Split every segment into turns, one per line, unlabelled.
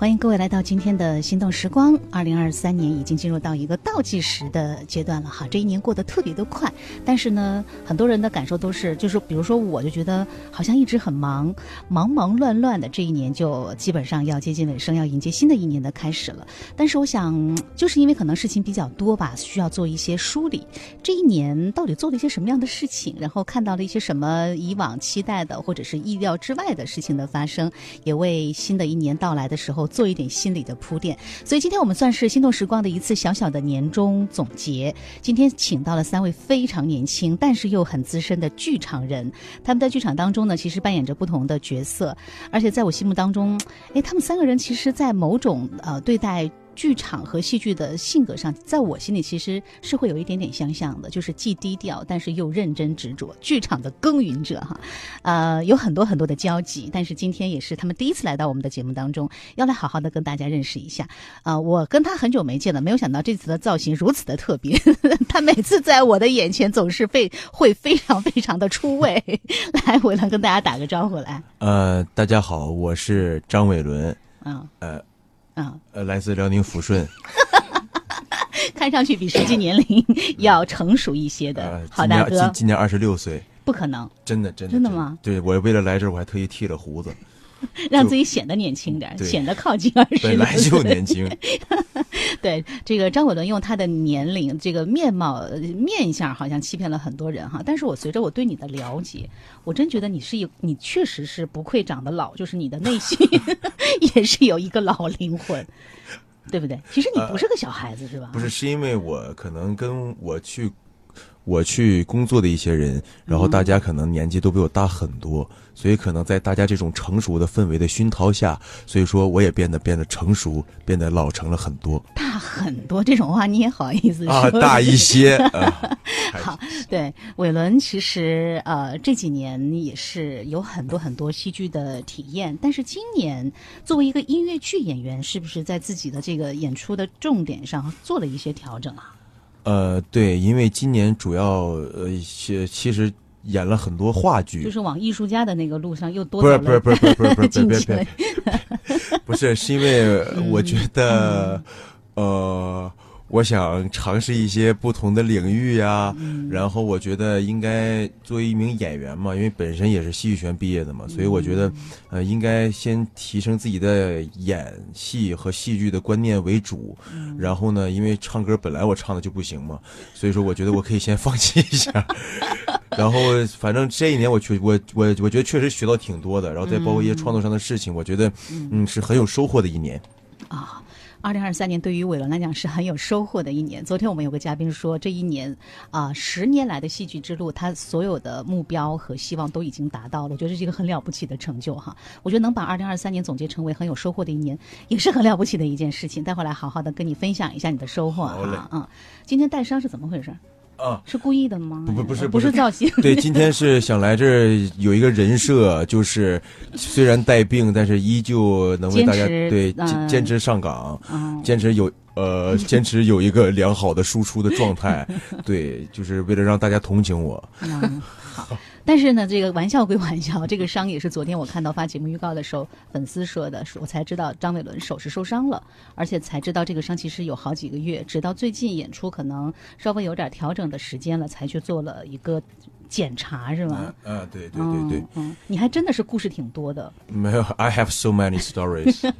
欢迎各位来到今天的心动时光。二零二三年已经进入到一个倒计时的阶段了哈，这一年过得特别的快。但是呢，很多人的感受都是，就是比如说，我就觉得好像一直很忙，忙忙乱乱的，这一年就基本上要接近尾声，要迎接新的一年的开始了。但是我想，就是因为可能事情比较多吧，需要做一些梳理。这一年到底做了一些什么样的事情？然后看到了一些什么以往期待的或者是意料之外的事情的发生，也为新的一年到来的时候。做一点心理的铺垫，所以今天我们算是心动时光的一次小小的年终总结。今天请到了三位非常年轻，但是又很资深的剧场人，他们在剧场当中呢，其实扮演着不同的角色，而且在我心目当中，哎，他们三个人其实，在某种呃对待。剧场和戏剧的性格上，在我心里其实是会有一点点相像的，就是既低调，但是又认真执着。剧场的耕耘者哈，呃，有很多很多的交集。但是今天也是他们第一次来到我们的节目当中，要来好好的跟大家认识一下。啊，我跟他很久没见了，没有想到这次的造型如此的特别。他每次在我的眼前总是被会非常非常的出位。来，我来跟大家打个招呼来。
呃，大家好，我是张伟伦。
嗯，
呃。呃，来自辽宁抚顺，
看上去比实际年龄要成熟一些的好大哥，
今今年二十六岁，
不可能，
真的真的
真的吗？
对我为了来这儿，我还特意剃了胡子，
让自己显得年轻点，显得靠近二十，
本来就年轻。
对这个张伟伦用他的年龄、这个面貌、面相，好像欺骗了很多人哈。但是我随着我对你的了解，我真觉得你是一，你确实是不愧长得老，就是你的内心 也是有一个老灵魂，对不对？其实你不是个小孩子，是吧？
不是，是因为我可能跟我去。我去工作的一些人，然后大家可能年纪都比我大很多，所以可能在大家这种成熟的氛围的熏陶下，所以说我也变得变得成熟，变得老成了很多。
大很多这种话你也好意思说？
啊，大一些。
好，对，伟伦其实呃这几年也是有很多很多戏剧的体验，但是今年作为一个音乐剧演员，是不是在自己的这个演出的重点上做了一些调整啊？
呃，对，因为今年主要呃，其实演了很多话剧，
就是往艺术家的那个路上又多。
不是不是不是不是不是，别别别，不是是因为我觉得呃。我想尝试一些不同的领域呀，然后我觉得应该作为一名演员嘛，因为本身也是戏剧学院毕业的嘛，所以我觉得，呃，应该先提升自己的演戏和戏剧的观念为主。然后呢，因为唱歌本来我唱的就不行嘛，所以说我觉得我可以先放弃一下。然后反正这一年我确我我我觉得确实学到挺多的，然后再包括一些创作上的事情，我觉得嗯是很有收获的一年。
啊。二零二三年对于伟伦来讲是很有收获的一年。昨天我们有个嘉宾说，这一年啊，十年来的戏剧之路，他所有的目标和希望都已经达到了。我觉得这是一个很了不起的成就哈。我觉得能把二零二三年总结成为很有收获的一年，也是很了不起的一件事情。待会儿来好好的跟你分享一下你的收获哈。嗯，今天带伤是怎么回事？
啊，
是故意的吗？
不不不是
不是造型。
对，今天是想来这儿有一个人设，就是虽然带病，但是依旧能为大家对坚坚持上岗，坚持有呃 坚持有一个良好的输出的状态，对，就是为了让大家同情我。
嗯，好。但是呢，这个玩笑归玩笑，这个伤也是昨天我看到发节目预告的时候，粉丝说的，我才知道张伟伦手是受伤了，而且才知道这个伤其实有好几个月，直到最近演出可能稍微有点调整的时间了，才去做了一个检查，是吗？
啊，对对对对，
嗯，你还真的是故事挺多的。
没有，I have so many stories，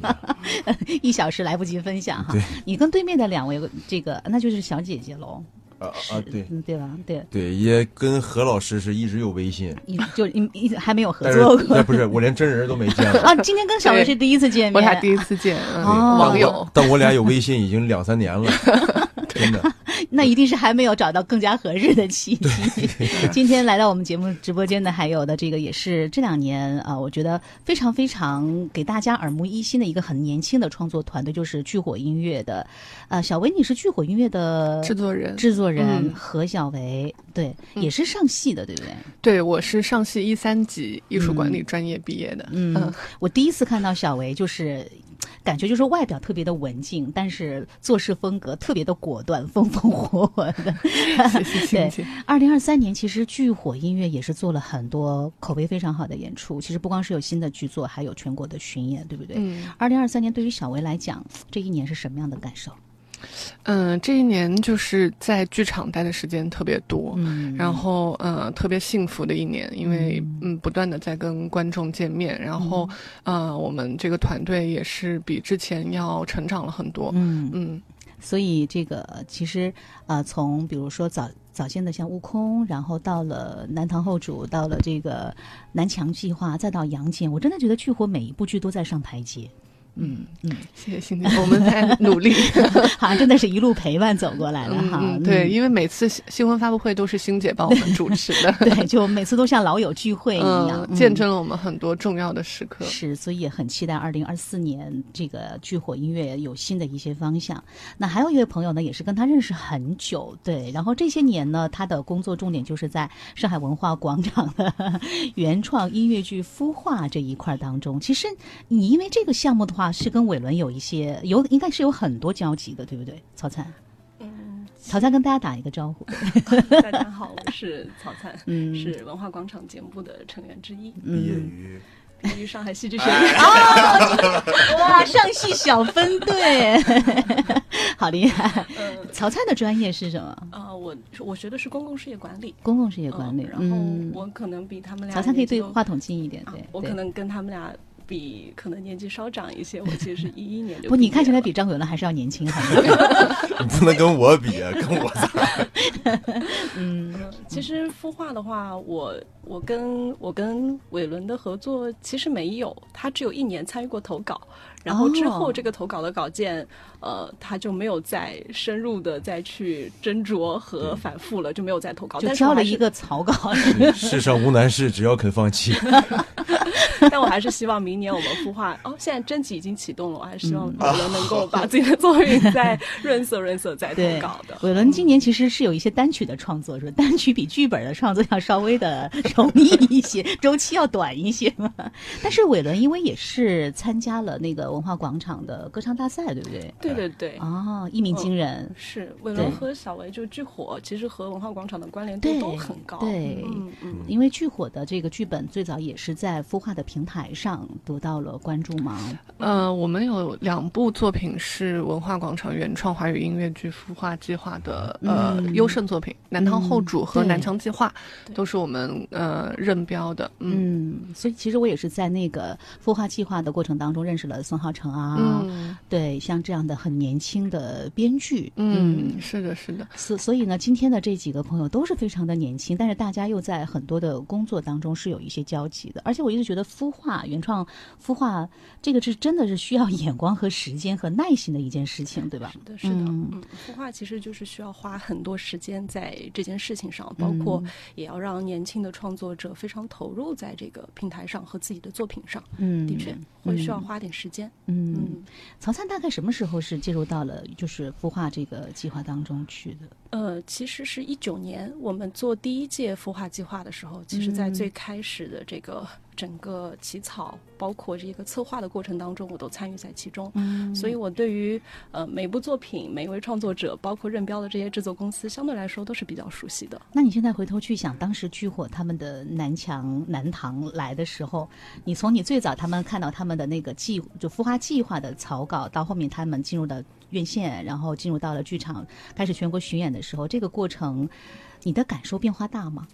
一小时来不及分享哈。你跟对面的两位这个，那就是小姐姐喽。
啊啊对，
对吧？对
对，也跟何老师是一直有微信，
一就一一直还没有合作过。
不是，我连真人都没见过。
啊，今天跟小薇是第一次见面，
我俩第一次见网友，
但我俩有微信已经两三年了，真的。
那一定是还没有找到更加合适的契机。今天来到我们节目直播间的，还有的这个也是这两年啊，我觉得非常非常给大家耳目一新的一个很年轻的创作团队，就是聚火音乐的。呃，小维，你是聚火音乐的
制作人，
制作人何小维，对，也是上戏的，对不对？
对，我是上戏一三级艺术管理专业毕业的。
嗯，我第一次看到小维就是。感觉就是外表特别的文静，但是做事风格特别的果断，风风火火的。
谢谢，
对。二零二三年其实巨火音乐也是做了很多口碑非常好的演出。其实不光是有新的剧作，还有全国的巡演，对不对？
嗯。
二零二三年对于小维来讲，这一年是什么样的感受？
嗯，这一年就是在剧场待的时间特别多，
嗯，
然后呃特别幸福的一年，因为嗯不断的在跟观众见面，然后呃我们这个团队也是比之前要成长了很多，
嗯
嗯，
所以这个其实呃从比如说早早先的像悟空，然后到了南唐后主，到了这个南墙计划，再到杨戬，我真的觉得剧火每一部剧都在上台阶。嗯嗯，
谢谢星姐，我们在努力，
好像真的是一路陪伴走过来了哈。
对，因为每次新闻发布会都是星姐帮我们主持的，
对，就每次都像老友聚会一样，
见证了我们很多重要的时刻。
是，所以也很期待二零二四年这个聚火音乐有新的一些方向。那还有一位朋友呢，也是跟他认识很久，对，然后这些年呢，他的工作重点就是在上海文化广场的原创音乐剧孵化这一块当中。其实你因为这个项目的话。啊，是跟伟伦有一些有，应该是有很多交集的，对不对？曹灿，
嗯，
曹灿跟大家打一个招呼。
大家好，我是曹灿，
嗯，
是文化广场节目部的成员之一，
毕业于
毕业于上海戏剧学院。
哇，上戏小分队，好厉害。曹灿的专业是什么？
啊，我我学的是公共事业管理，
公共事业管理。
然后我可能比他们俩，
曹灿可以对话筒近一点，对
我可能跟他们俩。比可能年纪稍长一些，我其实是一一年就
不，你看起来比张伟伦还是要年轻很多。
你 不能跟我比啊，跟我 咋？
嗯，
其实孵化的话，我我跟我跟伟伦的合作其实没有，他只有一年参与过投稿，然后之后这个投稿的稿件，呃，他就没有再深入的再去斟酌和反复了，就没有再投稿，
就交了一个草稿。
世上无难事，只要肯放弃。
但我还是希望明年我们孵化哦，现在征集已经启动了，我还是希望伟伦能够把自己的作品再润色润色再投稿的。
伟伦今年其实是有一些单曲的创作，说单曲比剧本的创作要稍微的 容易一些，周期要短一些嘛。但是伟伦因为也是参加了那个文化广场的歌唱大赛，对不对？
对对对对。
哦，一鸣惊人。
是伟伦和小维就剧火，其实和文化广场的关联度都很高。
对，
嗯嗯。
因为剧火的这个剧本最早也是在孵化的。平台上得到了关注吗？
呃，我们有两部作品是文化广场原创华语音乐剧孵化计划的呃优胜作品，《南唐后主》和《南墙计划》都是我们呃认标的。
嗯，所以其实我也是在那个孵化计划的过程当中认识了孙浩成啊，对，像这样的很年轻的编剧，
嗯，是的，是的。
所所以呢，今天的这几个朋友都是非常的年轻，但是大家又在很多的工作当中是有一些交集的，而且我一直觉得。孵化原创孵化，这个是真的是需要眼光和时间和耐心的一件事情，对吧？
是的，是的。嗯，孵化其实就是需要花很多时间在这件事情上，包括也要让年轻的创作者非常投入在这个平台上和自己的作品上。
嗯，
的确会需要花点时间。
嗯，曹灿大概什么时候是介入到了就是孵化这个计划当中去的？
呃，其实是一九年我们做第一届孵化计划的时候，其实在最开始的这个。整个起草，包括这个策划的过程当中，我都参与在其中。
嗯，
所以我对于呃每部作品、每一位创作者，包括任标的这些制作公司，相对来说都是比较熟悉的。
那你现在回头去想，当时剧火他们的南墙南唐来的时候，你从你最早他们看到他们的那个计就孵化计划的草稿，到后面他们进入到院线，然后进入到了剧场，开始全国巡演的时候，这个过程，你的感受变化大吗？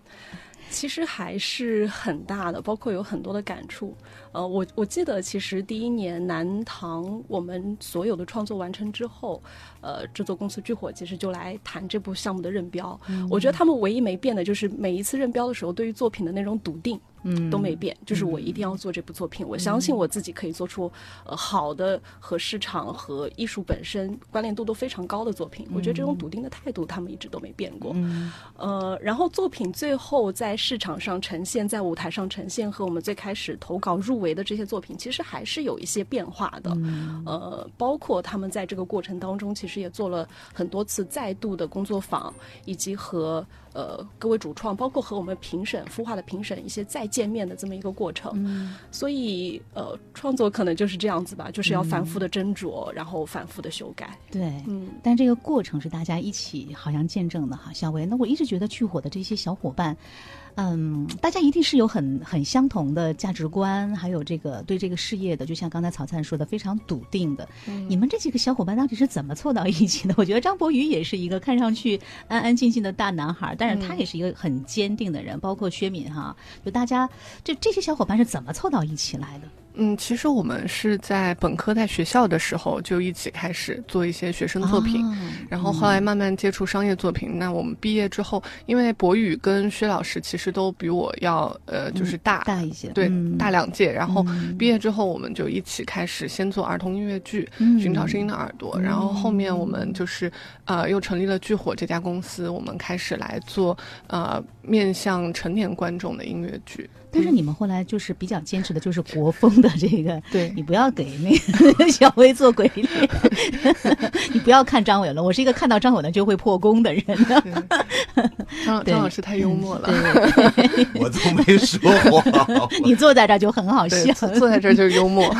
其实还是很大的，包括有很多的感触。呃，我我记得，其实第一年南唐我们所有的创作完成之后，呃，制作公司巨火其实就来谈这部项目的认标。我觉得他们唯一没变的就是每一次认标的时候，对于作品的那种笃定。
嗯，
都没变，就是我一定要做这部作品，我相信我自己可以做出呃好的和市场和艺术本身关联度都非常高的作品。我觉得这种笃定的态度，他们一直都没变过。
嗯，
呃，然后作品最后在市场上呈现，在舞台上呈现，和我们最开始投稿入围的这些作品，其实还是有一些变化的。呃，包括他们在这个过程当中，其实也做了很多次再度的工作坊，以及和。呃各位主创，包括和我们评审孵化的评审一些再见面的这么一个过程。
嗯，
所以呃，创作可能就是这样子吧，就是要反复的斟酌，然后反复的修改。
对，
嗯，
但这个过程是大家一起好像见证的哈。小维，那我一直觉得去火的这些小伙伴。嗯，大家一定是有很很相同的价值观，还有这个对这个事业的，就像刚才曹灿说的，非常笃定的。你们这几个小伙伴到底是怎么凑到一起的？我觉得张博宇也是一个看上去安安静静的大男孩，但是他也是一个很坚定的人。包括薛敏哈，就大家这这些小伙伴是怎么凑到一起来的？
嗯，其实我们是在本科在学校的时候就一起开始做一些学生作品，然后后来慢慢接触商业作品。那我们毕业之后，因为博宇跟薛老师其实都比我要呃就是大
大一些，
对，大两届。然后毕业之后，我们就一起开始先做儿童音乐剧《寻找声音的耳朵》，然后后面我们就是呃又成立了巨火这家公司，我们开始来做呃面向成年观众的音乐剧。
但是你们后来就是比较坚持的，就是国风的这个，
对
你不要给那个 小薇做鬼脸，你不要看张伟了，我是一个看到张伟了就会破功的人。
张张老师太幽默了，
我都没说话。
你坐在这儿就很好笑，
坐在这儿就是幽默。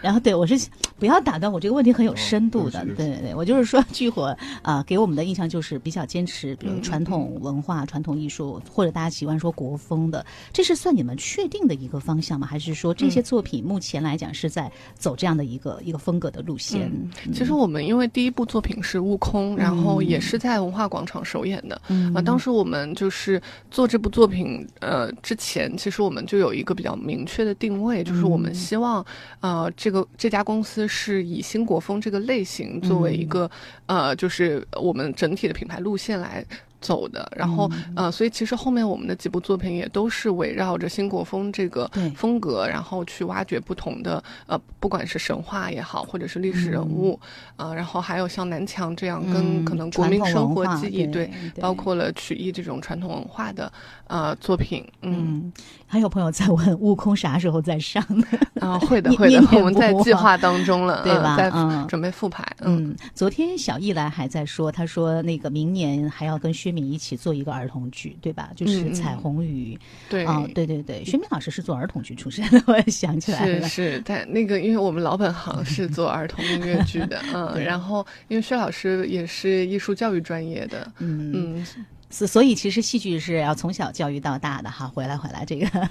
然后对我是不要打断我，这个问题很有深度的。对对对，我就是说聚火啊，给我们的印象就是比较坚持，比如传统文化、传统艺术，或者大家喜欢说国风的，这是算你们确定的一个方向吗？还是说这些作品目前来讲是在走这样的一个一个风格的路线？
其实我们因为第一部作品是《悟空》，然后也是在文化广场首演的。啊，当时我们就是做这部作品呃之前，其实我们就有一个比较明确的定位，就是我们希望呃这个这家公司是以新国风这个类型作为一个呃就是我们整体的品牌路线来。走的，然后呃，所以其实后面我们的几部作品也都是围绕着新国风这个风格，然后去挖掘不同的呃，不管是神话也好，或者是历史人物，啊，然后还有像南墙这样跟可能国民生活记忆
对，
包括了曲艺这种传统文化的呃作品，
嗯，还有朋友在问悟空啥时候再上呢？
啊，会的会的，我们在计划当中了，
对吧？
在准备复排。嗯，
昨天小易来还在说，他说那个明年还要跟薛。敏一起做一个儿童剧，对吧？就是《彩虹雨》。
对，
啊，对对对，薛敏老师是做儿童剧出身的，我也想起来
了。是是，但那个，因为我们老本行是做儿童音乐剧的，嗯，然后因为薛老师也是艺术教育专业的，嗯嗯。
所所以，其实戏剧是要从小教育到大的哈。回来，回来，这个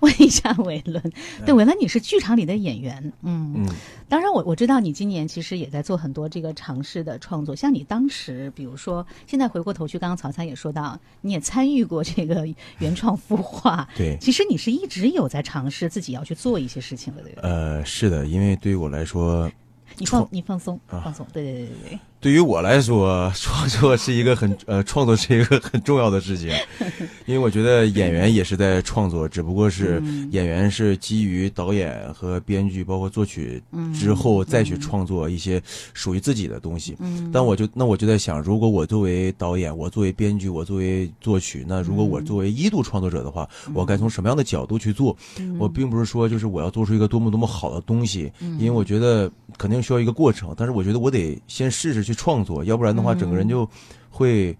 问一下伟伦。对，伟伦，你是剧场里的演员，嗯嗯。当然，我我知道你今年其实也在做很多这个尝试的创作。像你当时，比如说，现在回过头去，刚刚曹灿也说到，你也参与过这个 原创孵化。
对，
其实你是一直有在尝试自己要去做一些事情的，对吧？
呃，是的，因为对于我来说，
你放你放松，放松，对对对对对。
对于我来说，创作 是一个很呃，创作是一个很重要的事情，因为我觉得演员也是在创作，只不过是演员是基于导演和编剧，包括作曲之后再去创作一些属于自己的东西。但我就那我就在想，如果我作为导演，我作为编剧，我作为作曲，那如果我作为一度创作者的话，我该从什么样的角度去做？我并不是说就是我要做出一个多么多么好的东西，因为我觉得肯定需要一个过程，但是我觉得我得先试试去。创作，要不然的话，整个人就会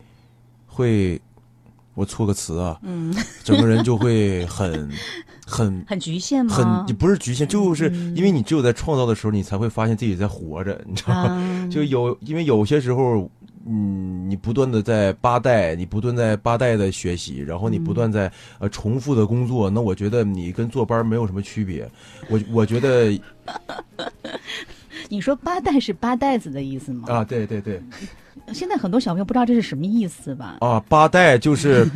会，我错个词啊，嗯，整个人就会很很
很局限吗？
很不是局限，就是因为你只有在创造的时候，你才会发现自己在活着，你知道吗？就有因为有些时候，嗯，你不断的在八代，你不断在八代的学习，然后你不断在呃重复的工作，那我觉得你跟坐班没有什么区别。我我觉得。
你说八袋是八袋子的意思吗？
啊，对对对。
现在很多小朋友不知道这是什么意思吧？
啊，八就是。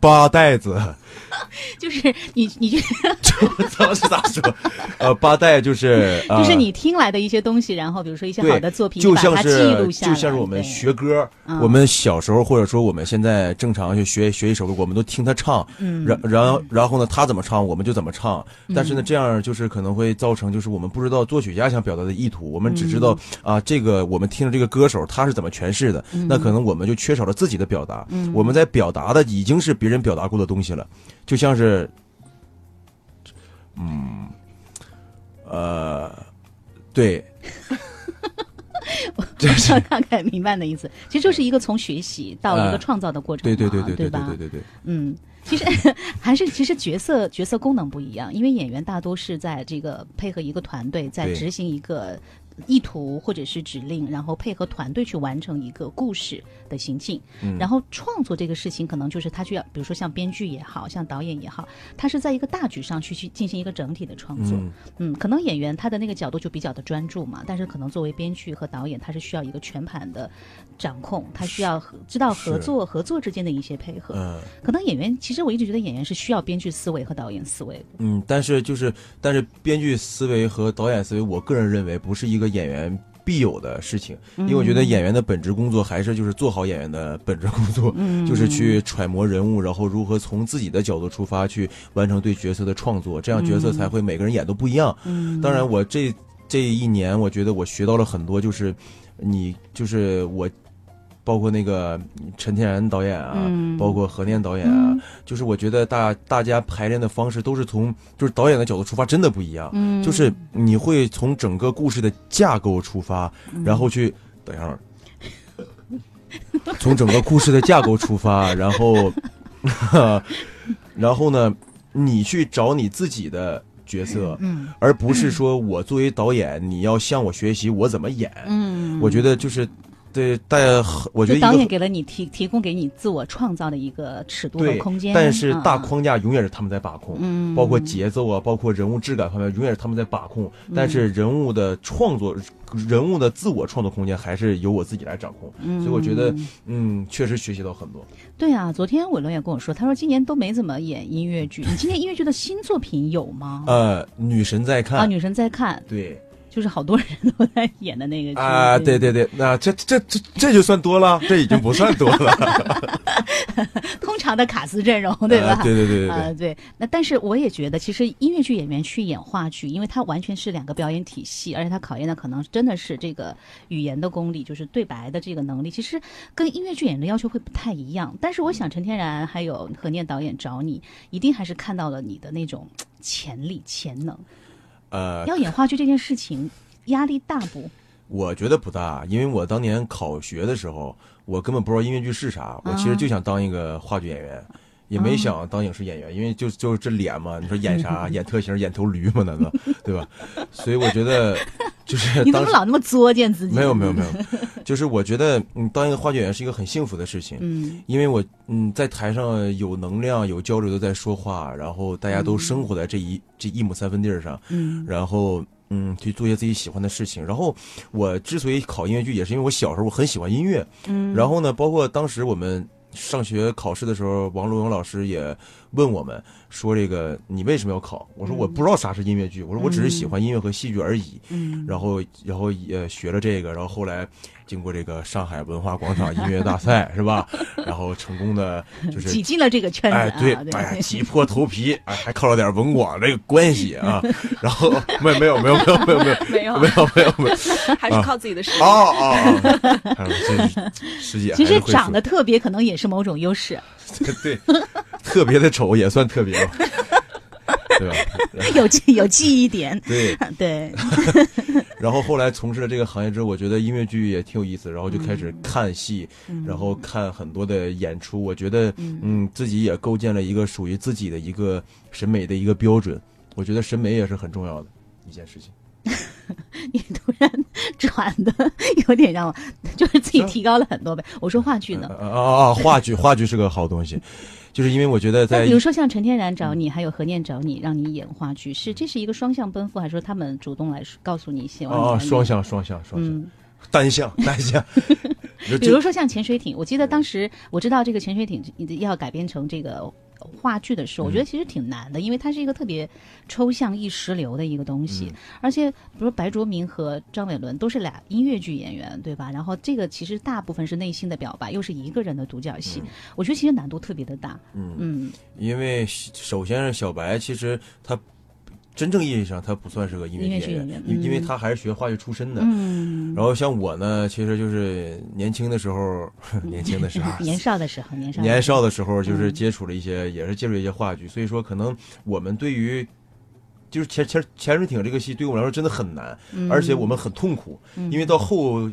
八袋子，
就是你，你 就
这道是咋说？呃，八代就是，
就是你听来的一些东西，然后比如说一些好的作品，
就像是
就
像是我们学歌，我们小时候或者说我们现在正常去学学一首歌，我们都听他唱，然然然后呢，他怎么唱我们就怎么唱。但是呢，这样就是可能会造成就是我们不知道作曲家想表达的意图，我们只知道啊，这个我们听着这个歌手他是怎么诠释的，那可能我们就缺少了自己的表达。我们在表达的已经是别。人表达过的东西了，就像是，嗯，呃，对。就是
大概明白的意思。其实就是一个从学习到一个
哎
创造的过程嘛，
对对对对对
吧？
对对对，
嗯，其实 还是其实角色角色功能不一样，因为演员大多是在这个配合一个团队，在执行一个意图或者是指令，然后配合团队去完成一个故事的行进。
嗯
然后创作这个事情，可能就是他需要，比如说像编剧也好像导演也好，他是在一个大局上去去进行一个整体的创作。
嗯
嗯，可能演员他的那个角度就比较的专注嘛，但是可能作为编剧和导演，他是需要一个全盘的掌控，他需要知道合作合作之间的一些配合。
嗯
可能演员，其实我一直觉得演员是需要编剧思维和导演思维的。
嗯，但是就是但是编剧思维和导演思维，我个人认为不是一个演员。必有的事情，因为我觉得演员的本职工作还是就是做好演员的本职工作，就是去揣摩人物，然后如何从自己的角度出发去完成对角色的创作，这样角色才会每个人演都不一样。当然，我这这一年，我觉得我学到了很多，就是你就是我。包括那个陈天然导演啊，
嗯。
包括何念导演啊，就是我觉得大大家排练的方式都是从就是导演的角度出发，真的不一样。
嗯。
就是你会从整个故事的架构出发，然后去等一下，从整个故事的架构出发，然后，然后呢，你去找你自己的角色，
嗯。
而不是说我作为导演，你要向我学习我怎么演。
嗯，
我觉得就是对但，我觉得
导演给了你提提供给你自我创造的一个尺度和空间，
但是大
嗯
框架永远是他们在把控。
嗯，
包括节奏啊，包括人物质感方面，永远是他们在把控。
嗯
但是人物的创作，人物的自我创作空间还是由我自己来掌控。
嗯
所以我觉得，嗯，确实学习到很多。
对啊，昨天伟伦也跟我说，他说今年都没怎么演音乐剧。你今年音乐剧的新作品有吗？
呃，女神在看，
啊，女神在看，
对
就是好多人都在演的那个剧
啊，对对对，那这这这这就算多了，这已经不算多了，
通常的卡司阵容，对吧？
啊对对对对
啊、
对，
对，那但是我也觉得，其实音乐剧演员去演话剧，因为它完全是两个表演体系，而且它考验的可能真的是这个语言的功力，就是对白的这个能力，其实跟音乐剧演员的要求会不太一样。但是我想，陈天然还有何念导演找你，一定还是看到了你的那种 潜力、潜能。
呃，
要演话剧这件事情，压力大不？
我觉得不大，因为我当年考学的时候，我根本不知道音乐剧是啥，我其实就想当一个话剧演员。也没想当影视演员，因为就就这脸嘛，你说演啥？演特型，演头驴嘛？难道对吧？所以我觉得，就是
你怎么老那么作践自己？
没有没有没有，就是我觉得，嗯，当一个话剧演员是一个很幸福的事情，
嗯
因为我嗯在台上有能量、有交流的在说话，然后大家都生活在这一、这一亩三分地儿上，
嗯
然后嗯去做一些自己喜欢的事情。然后我之所以考音乐剧，也是因为我小时候我很喜欢音乐，
嗯，
然后呢，包括当时我们上学考试的时候，王璐勇老师也问我们说：“这个你为什么要考？”我说：“我不知道啥是音乐剧，我说我只是喜欢音乐和戏剧而已。”
嗯
然后，然后也学了这个，然后后来经过这个上海文化广场音乐大赛，是吧？然后成功的就是
挤进了这个圈子、啊，
哎，对，哎，挤破头皮，哎，还靠了点文广这个关系啊。然后没没有没有没有没有没有
没有
没有没有没有
还是靠自己的实力。
哦哦哦，还有这师姐
其实长得特别，可能也是某种优势，
对，特别的丑也算特别吧，对吧？
有记有记忆点。
对，
对，
然后后来从事了这个行业之后，我觉得音乐剧也挺有意思，然后就开始看戏，然后看很多的演出，我觉得嗯，自己也构建了一个属于自己的一个审美的一个标准。我觉得审美也是很重要的一件事情。
你突然转的有点让我，就是自己提高了很多呗。我说话剧呢，
啊啊啊！话剧，话剧是个好东西，就是因为我觉得在
比如说像陈天然找你，还有何念找你，让你演话剧，是这是一个双向奔赴，还是说他们主动来告诉你希望你
啊，
来演
双向双向双向，
嗯，
单向 单向。
比如说像潜水艇，我记得当时我知道这个潜水艇要改编成这个话剧的时候，我觉得其实挺难的，因为它是一个特别抽象意识流的一个东西，而且比如说白卓明和张伟伦都是俩音乐剧演员，对吧？然后这个其实大部分是内心的表白，又是一个人的独角戏，我觉得其实难度特别的大。
嗯。
嗯。
因为首先是小白，其实他真正意义上他不算是个音乐演员因因为
嗯
他还是学话剧出身的。
嗯，
然后像我呢，其实就是年轻的时候，年轻 的时候，
年少的时候，年少
年少的时候
嗯
就是接触了一些，也是接触一些话剧，所以说可能我们对于。就是潜潜潜水艇这个戏对我们来说真的很难，
嗯
而且我们很痛苦，因为到后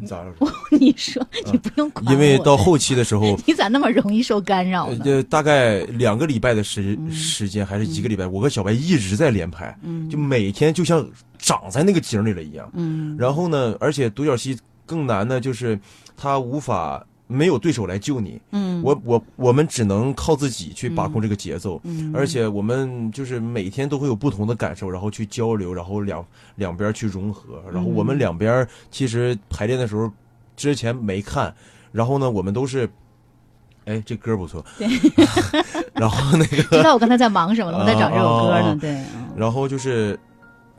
你咋了？
你说你不用管
因为到后期的时候，
你咋那么容易受干扰呢？
呃，大概两个礼拜的时时间，还是一个礼拜，我和小白一直在连拍，就每天就像长在那个井里了一样。
嗯
然后呢，而且独角戏更难的就是他无法没有对手来救你，
嗯，
我我我们只能靠自己去把控这个节奏，
嗯。
而且我们就是每天都会有不同的感受，然后去交流，然后两两边去融合，然后我们两边其实排练的时候之前没看，然后呢，我们都是。哎，这歌不错。对。然后那个，
知道我刚才在忙什么了，我在找这首歌呢。对，嗯
然后就是，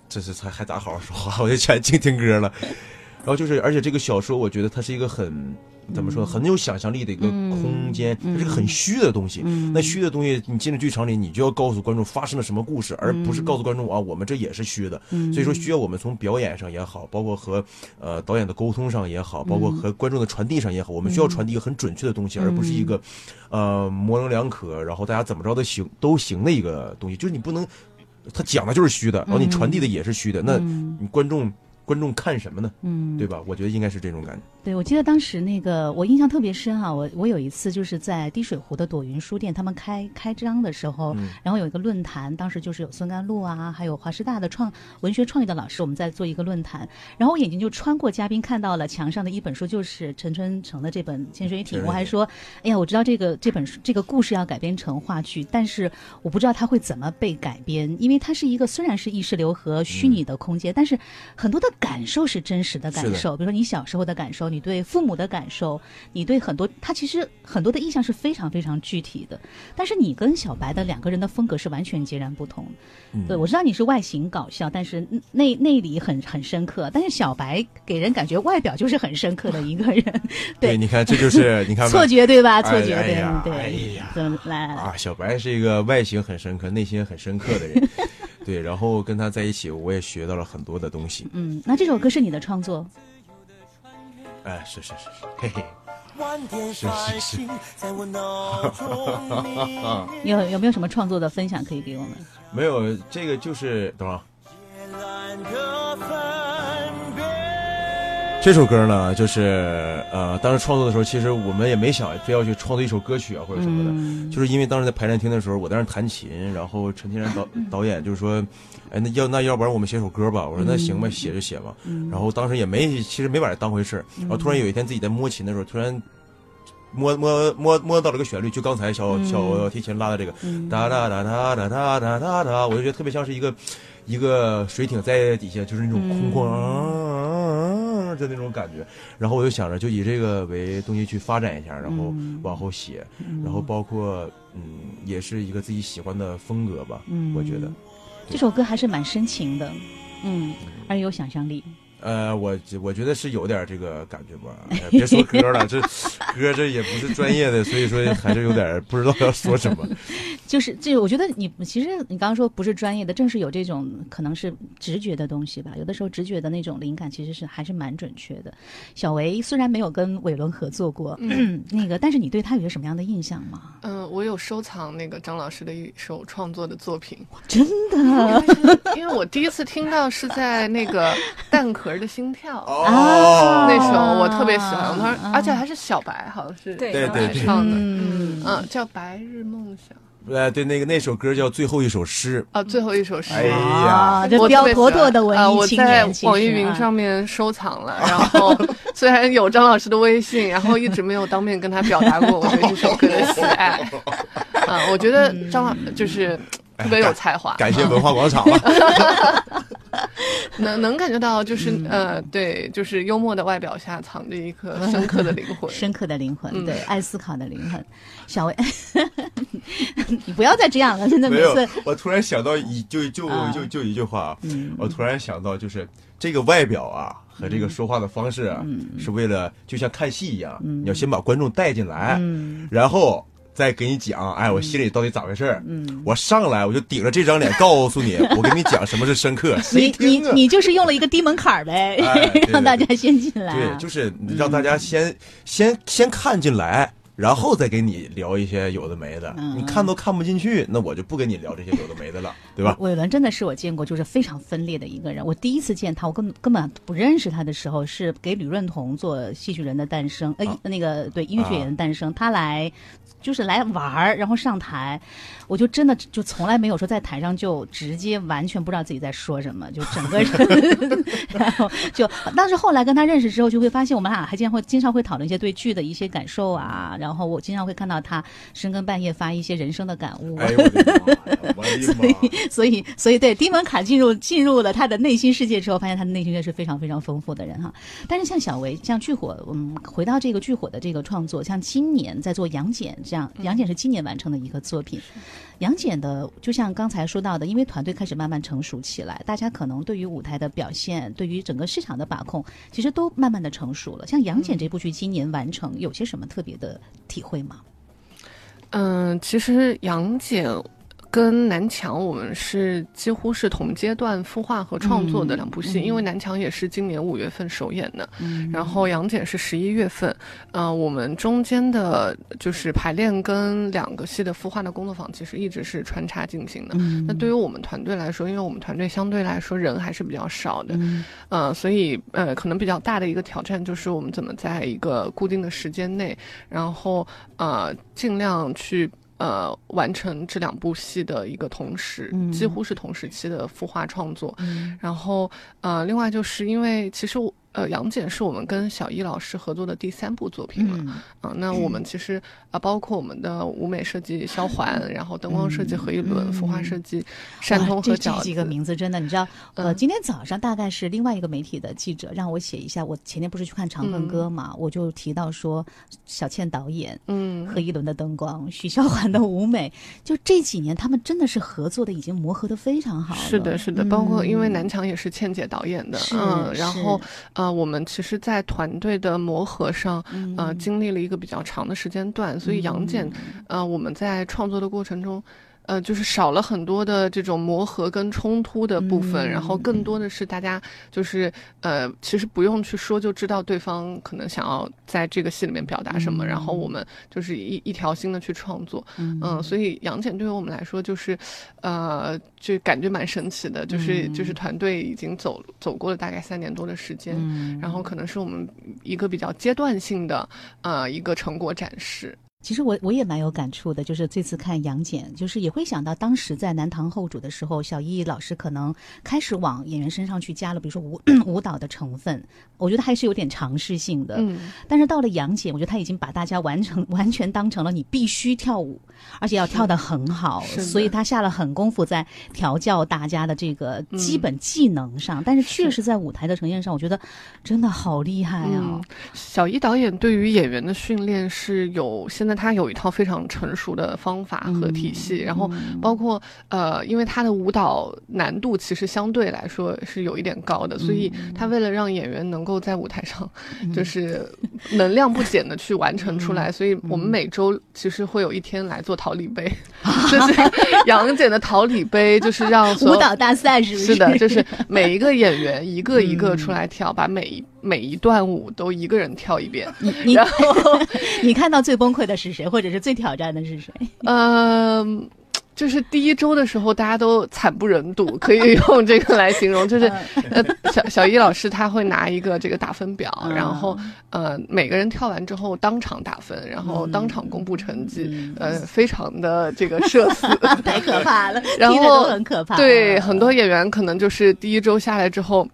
这是才还咋好好说话，我就全净听歌了。然后就是，而且这个小说，我觉得它是一个很怎么说，很有想象力的一个空间，它是个很虚的东西。那虚的东西，你进了剧场里，你就要告诉观众发生了什么故事，而不是告诉观众啊，我们这也是虚的。所以说，需要我们从表演上也好，包括和呃导演的沟通上也好，包括和观众的传递上也好，我们需要传递一个很准确的东西，而不是一个呃模棱两可，然后大家怎么着都行都行的一个东西。就是你不能，他讲的就是虚的，然后你传递的也是虚的，那你观众观众看什么呢？
嗯，
对吧？我觉得应该是这种感觉。
对，我记得当时那个我印象特别深啊，我我有一次就是在滴水湖的朵云书店，他们开开张的时候，然后有一个论坛，当时就是有孙甘露啊，还有华师大的创文学创意的老师，我们在做一个论坛，然后我眼睛就穿过嘉宾，看到了墙上的一本书，就是陈春成的这本《潜水艇》，我还说，哎呀，我知道这个这本书这个故事要改编成话剧，但是我不知道它会怎么被改编，因为它是一个虽然是意识流和虚拟的空间，但是很多的感受是真实的感受，比如说你小时候的感受，你对父母的感受，你对很多，他其实很多的印象是非常非常具体的。但是你跟小白的两个人的风格是完全截然不同。
嗯
对，我知道你是外形搞笑，但是内内里很很深刻。但是小白给人感觉外表就是很深刻的一个人，对
你看，这就是你看
错觉对吧？
哎
错觉对
哎
对。
哎呀
怎么来？
啊，小白是一个外形很深刻、内心很深刻的人。对，然后跟他在一起，我也学到了很多的东西。
嗯，那这首歌是你的创作？
哎，是是是是，嘿嘿。
万点繁星在我脑中明
有有没有什么创作的分享可以给我们？
没有，这个就是等会儿。这首歌呢，就是呃，当时创作的时候，其实我们也没想非要去创作一首歌曲啊或者什么的，
嗯。
就是因为当时在排练厅的时候，我在那儿弹琴，然后陈天然导导演就是说，哎，那要那要不然我们写首歌吧？我说那行吧，写就写吧。然后当时也没其实没把它当回事儿，然后突然有一天自己在摸琴的时候，突然。摸摸摸摸到了个旋律，就刚才小小提琴拉的这个，哒哒哒哒哒哒哒哒哒，我就觉得特别像是一个一个水艇在底下，就是那种空旷啊的那种感觉。然后我就想着，就以这个为东西去发展一下，然后往后写，然后包括嗯，也是一个自己喜欢的风格吧。
嗯
我觉得，
这首歌还是蛮深情的，嗯，而且有想象力。
呃，我我觉得是有点这个感觉吧。哎别说歌了，这歌这也不是专业的，所以说还是有点不知道要说什么。
就是这，我觉得你其实你刚刚说不是专业的，正是有这种可能是直觉的东西吧。有的时候直觉的那种灵感其实是还是蛮准确的。小维虽然没有跟伟伦合作过，嗯 那个，但是你对他有个什么样的印象吗？
嗯、我有收藏那个张老师的一首创作的作品，
真的
因因为我第一次听到是在那个蛋壳的心跳。
哦
那首我特别喜欢，我当时
啊
而且还是小白，好像是
对
对对对
唱的，
嗯
嗯，叫《白日梦想》
呃，对，那个那首歌叫《最后一首诗
啊，最后一首诗。
哎呀
我
标妥妥的文
啊！
艺
我在
青年，我在
网易云
啊
上面收藏了，然后 虽然有张老师的微信，然后一直没有当面跟他表达过 我对这首歌的喜爱。啊，我觉得张老就是特别有才华，
感谢文化广场了。
能能感觉到就是呃，对，就是幽默的外表下藏着一颗深刻的灵魂。
深刻的灵魂，
嗯
对，爱思考的灵魂。小薇，你不要再这样了，真的
没有，我突然想到一就就
啊
就就一句话啊，
嗯
我突然想到就是这个外表啊和这个说话的方式啊，
嗯
是为了就像看戏一样，你要先把观众带进来，
嗯
然后。再给你讲，哎，我心里到底咋回事儿？
嗯
我上来我就顶着这张脸 告诉你，我跟你讲什么是深刻，谁
你你？你就是用了一个低门槛儿呗，
哎
让大家先进来啊。
对，就是让大家先先先看进来，然后再给你聊一些有的没的。
嗯
你看都看不进去，那我就不跟你聊这些有的没的了，对吧？
伟伦真的是我见过就是非常分裂的一个人。我第一次见他，我根本根本不认识他的时候，是给吕润彤做《戏剧人的诞生》呃、
啊
那个对音乐剧演员的诞生，他来就是来玩儿，然后上台，我就真的就从来没有说在台上就直接完全不知道自己在说什么，就整个人，然后就但是后来跟他认识之后，就会发现我们俩还经常会经常会讨论一些对剧的一些感受啊，然后我经常会看到他深更半夜发一些人生的感悟。
哎呦我的妈呀！我的 妈！
所以，所以对丁文卡进入进入了他的内心世界之后，发现他的内心世界是非常非常丰富的人哈。但是像小维，像剧火，嗯，回到这个剧火的这个创作，像今年在做《杨戬》这样，《杨戬》是今年完成的一个作品。杨戬的，就像刚才说到的，因为团队开始慢慢成熟起来，大家可能对于舞台的表现，对于整个市场的把控，其实都慢慢的成熟了。像《杨戬》这部剧今年完成，有些什么特别的体会吗？
嗯，其实杨戬跟南墙我们是几乎是同阶段孵化和创作的两部戏，因为南墙也是今年五月份首演的，
嗯
然后杨戬是十一月份，呃，我们中间的就是排练跟两个戏的孵化的工作坊，其实一直是穿插进行的。
嗯
那对于我们团队来说，因为我们团队相对来说人还是比较少的，
嗯
呃，所以呃，可能比较大的一个挑战就是我们怎么在一个固定的时间内，然后呃，尽量去呃完成这两部戏的一个同时，
嗯
几乎是同时期的孵化创作。
嗯
然后呃，另外就是因为其实我。呃，杨戬是我们跟小艺老师合作的第三部作品了，
嗯
啊，那我们其实啊、包括我们的舞美设计肖环，然后灯光设计何一伦，服化设计山通和饺子，
这几个名字真的，你知道，呃，
嗯
今天早上大概是另外一个媒体的记者让我写一下，我前天不是去看《长恨歌》嘛，我就提到说小倩导演。
嗯，
何一伦的灯光，许肖环的舞美，就这几年他们真的是合作的，已经磨合的非常好了。
是的，是的，包括因为
嗯
南墙也是倩姐导演的，
是
嗯，然后呃，我们其实，在团队的磨合上，
嗯
呃，经历了一个比较长的时间段，所以杨戬，呃，我们在创作的过程中。呃，就是少了很多的这种磨合跟冲突的部分，
嗯
然后更多的是大家就是呃，其实不用去说就知道对方可能想要在这个戏里面表达什么，
嗯
然后我们就是一一条心的去创作，
嗯
嗯，所以杨戬对于我们来说就是，呃，就感觉蛮神奇的，就是、
嗯
就是团队已经走走过了大概三年多的时间，
嗯
然后可能是我们一个比较阶段性的呃一个成果展示。
其实我我也蛮有感触的，就是这次看杨戬，就是也会想到当时在南唐后主的时候，小艺老师可能开始往演员身上去加了，比如说舞 舞蹈的成分，我觉得还是有点尝试性的。
嗯，
但是到了杨戬，我觉得他已经把大家完成完全当成了你必须跳舞，而且要跳得很好，所以他下了很功夫在调教大家的这个基本技能上。但是确实在舞台的呈现上，我觉得真的好厉害啊
嗯！，小艺导演对于演员的训练是有，现在他有一套非常成熟的方法和体系，然后包括呃，因为他的舞蹈难度其实相对来说是有一点高的，所以他为了让演员能够在舞台上就是能量不减的去完成出来，所以我们每周其实会有一天来做桃李杯，就是杨戬的桃李杯，就是让
舞蹈大赛是不
是？的，就是每一个演员一个一个出来跳，把每一每一段舞都一个人跳一遍。
你你
然后，
你看到最崩溃的是谁，或者是最挑战的是谁？
嗯、就是第一周的时候，大家都惨不忍睹，可以用这个来形容。就是呃，小小一老师他会拿一个这个打分表，
嗯
然后呃，每个人跳完之后当场打分，然后当场公布成绩，
嗯
呃，非常的这个社死。
太可怕了，
然后
都很可怕。
对，
嗯
很多演员可能就是第一周下来之后，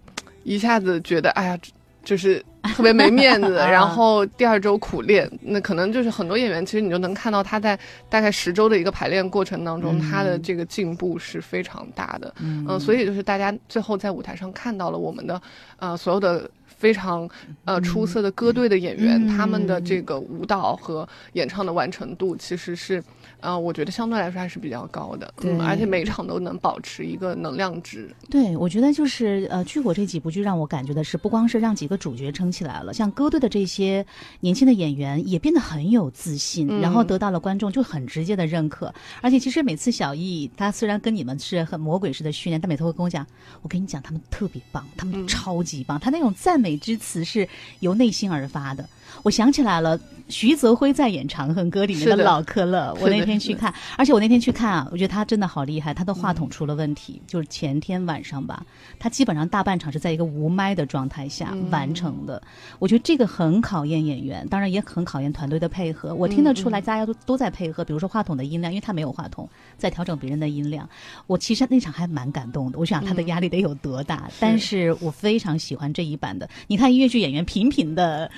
一下子觉得哎呀，就是特别没面子，
啊。
然后第二周苦练，那可能就是很多演员其实你就能看到他在大概十周的一个排练过程当中，
嗯。
他的这个进步是非常大的。
嗯。
嗯、所以就是大家最后在舞台上看到了我们的呃所有的。非常呃出色的歌队的演员，
嗯。
他们的这个舞蹈和演唱的完成度，其实是，呃，我觉得相对来说还是比较高的，
对
嗯，而且每场都能保持一个能量值，
对，我觉得就是呃，剧火这几部剧让我感觉的是，不光是让几个主角撑起。来了，像歌队的这些年轻的演员也变得很有自信，
嗯
然后得到了观众就很直接的认可。而且其实每次小艺他虽然跟你们是很魔鬼式的训练，但每次会跟我讲，我跟你讲，他们特别棒，他们
嗯
超级棒，他那种赞美之词是由内心而发的。我想起来了，徐泽辉在演《长恨歌》里面
的
老科勒，我那天去看，而且我那天去看啊，我觉得他真的好厉害，他的话筒出了问题，就是前天晚上吧，他基本上大半场是在一个无麦的状态下
嗯
完成的。我觉得这个很考验演员，当然也很考验团队的配合。我听得出来，大家都都在配合，比如说话筒的音量，因为他没有话筒，在调整别人的音量。我其实那场还蛮感动的，我想他的压力得有多大，但是我非常喜欢这一版的。你看音乐剧演员频频的、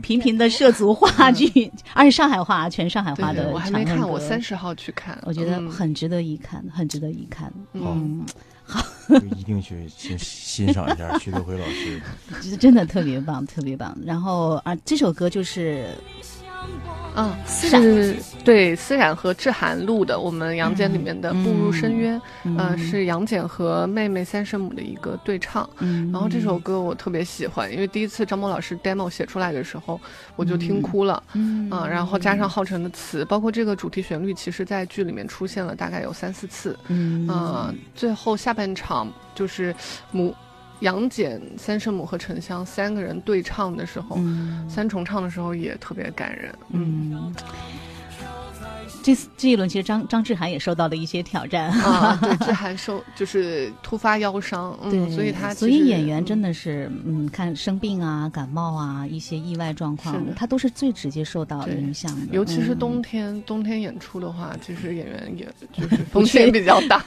频频的涉足话剧，而且上海话，全上海话的
我还没看，我三十号去看，
我觉得
嗯
很值得一看，很值得一看。嗯，
就 一定去欣欣赏一下徐德辉老师。
真的特别棒，特别棒。然后啊，这首歌就是
嗯，
思
是对思冉和志涵录的，我们杨戬里面的《步入深渊》，
嗯
呃，是杨戬和妹妹三圣母的一个对唱。
嗯，
然后这首歌我特别喜欢，因为第一次张默老师 demo 写出来的时候，我就听哭了。
嗯
啊，然后加上浩辰的词，包括这个主题旋律，其实在剧里面出现了大概有三四次。
嗯
呃，最后下半场就是母杨戬、三圣母和沉香三个人对唱的时候，
嗯
三重唱的时候也特别感人。嗯
嗯。这这一轮，其实张张志涵也受到了一些挑战
啊，对，志涵受就是突发腰伤，嗯，
对，
所以他
所以演员真
的
的是，嗯，看生病啊、感冒啊、一些意外状况他都是最直接受到影响的。
尤其是
嗯
冬天，冬天演出的话，其实演员也 就是 风险比较大。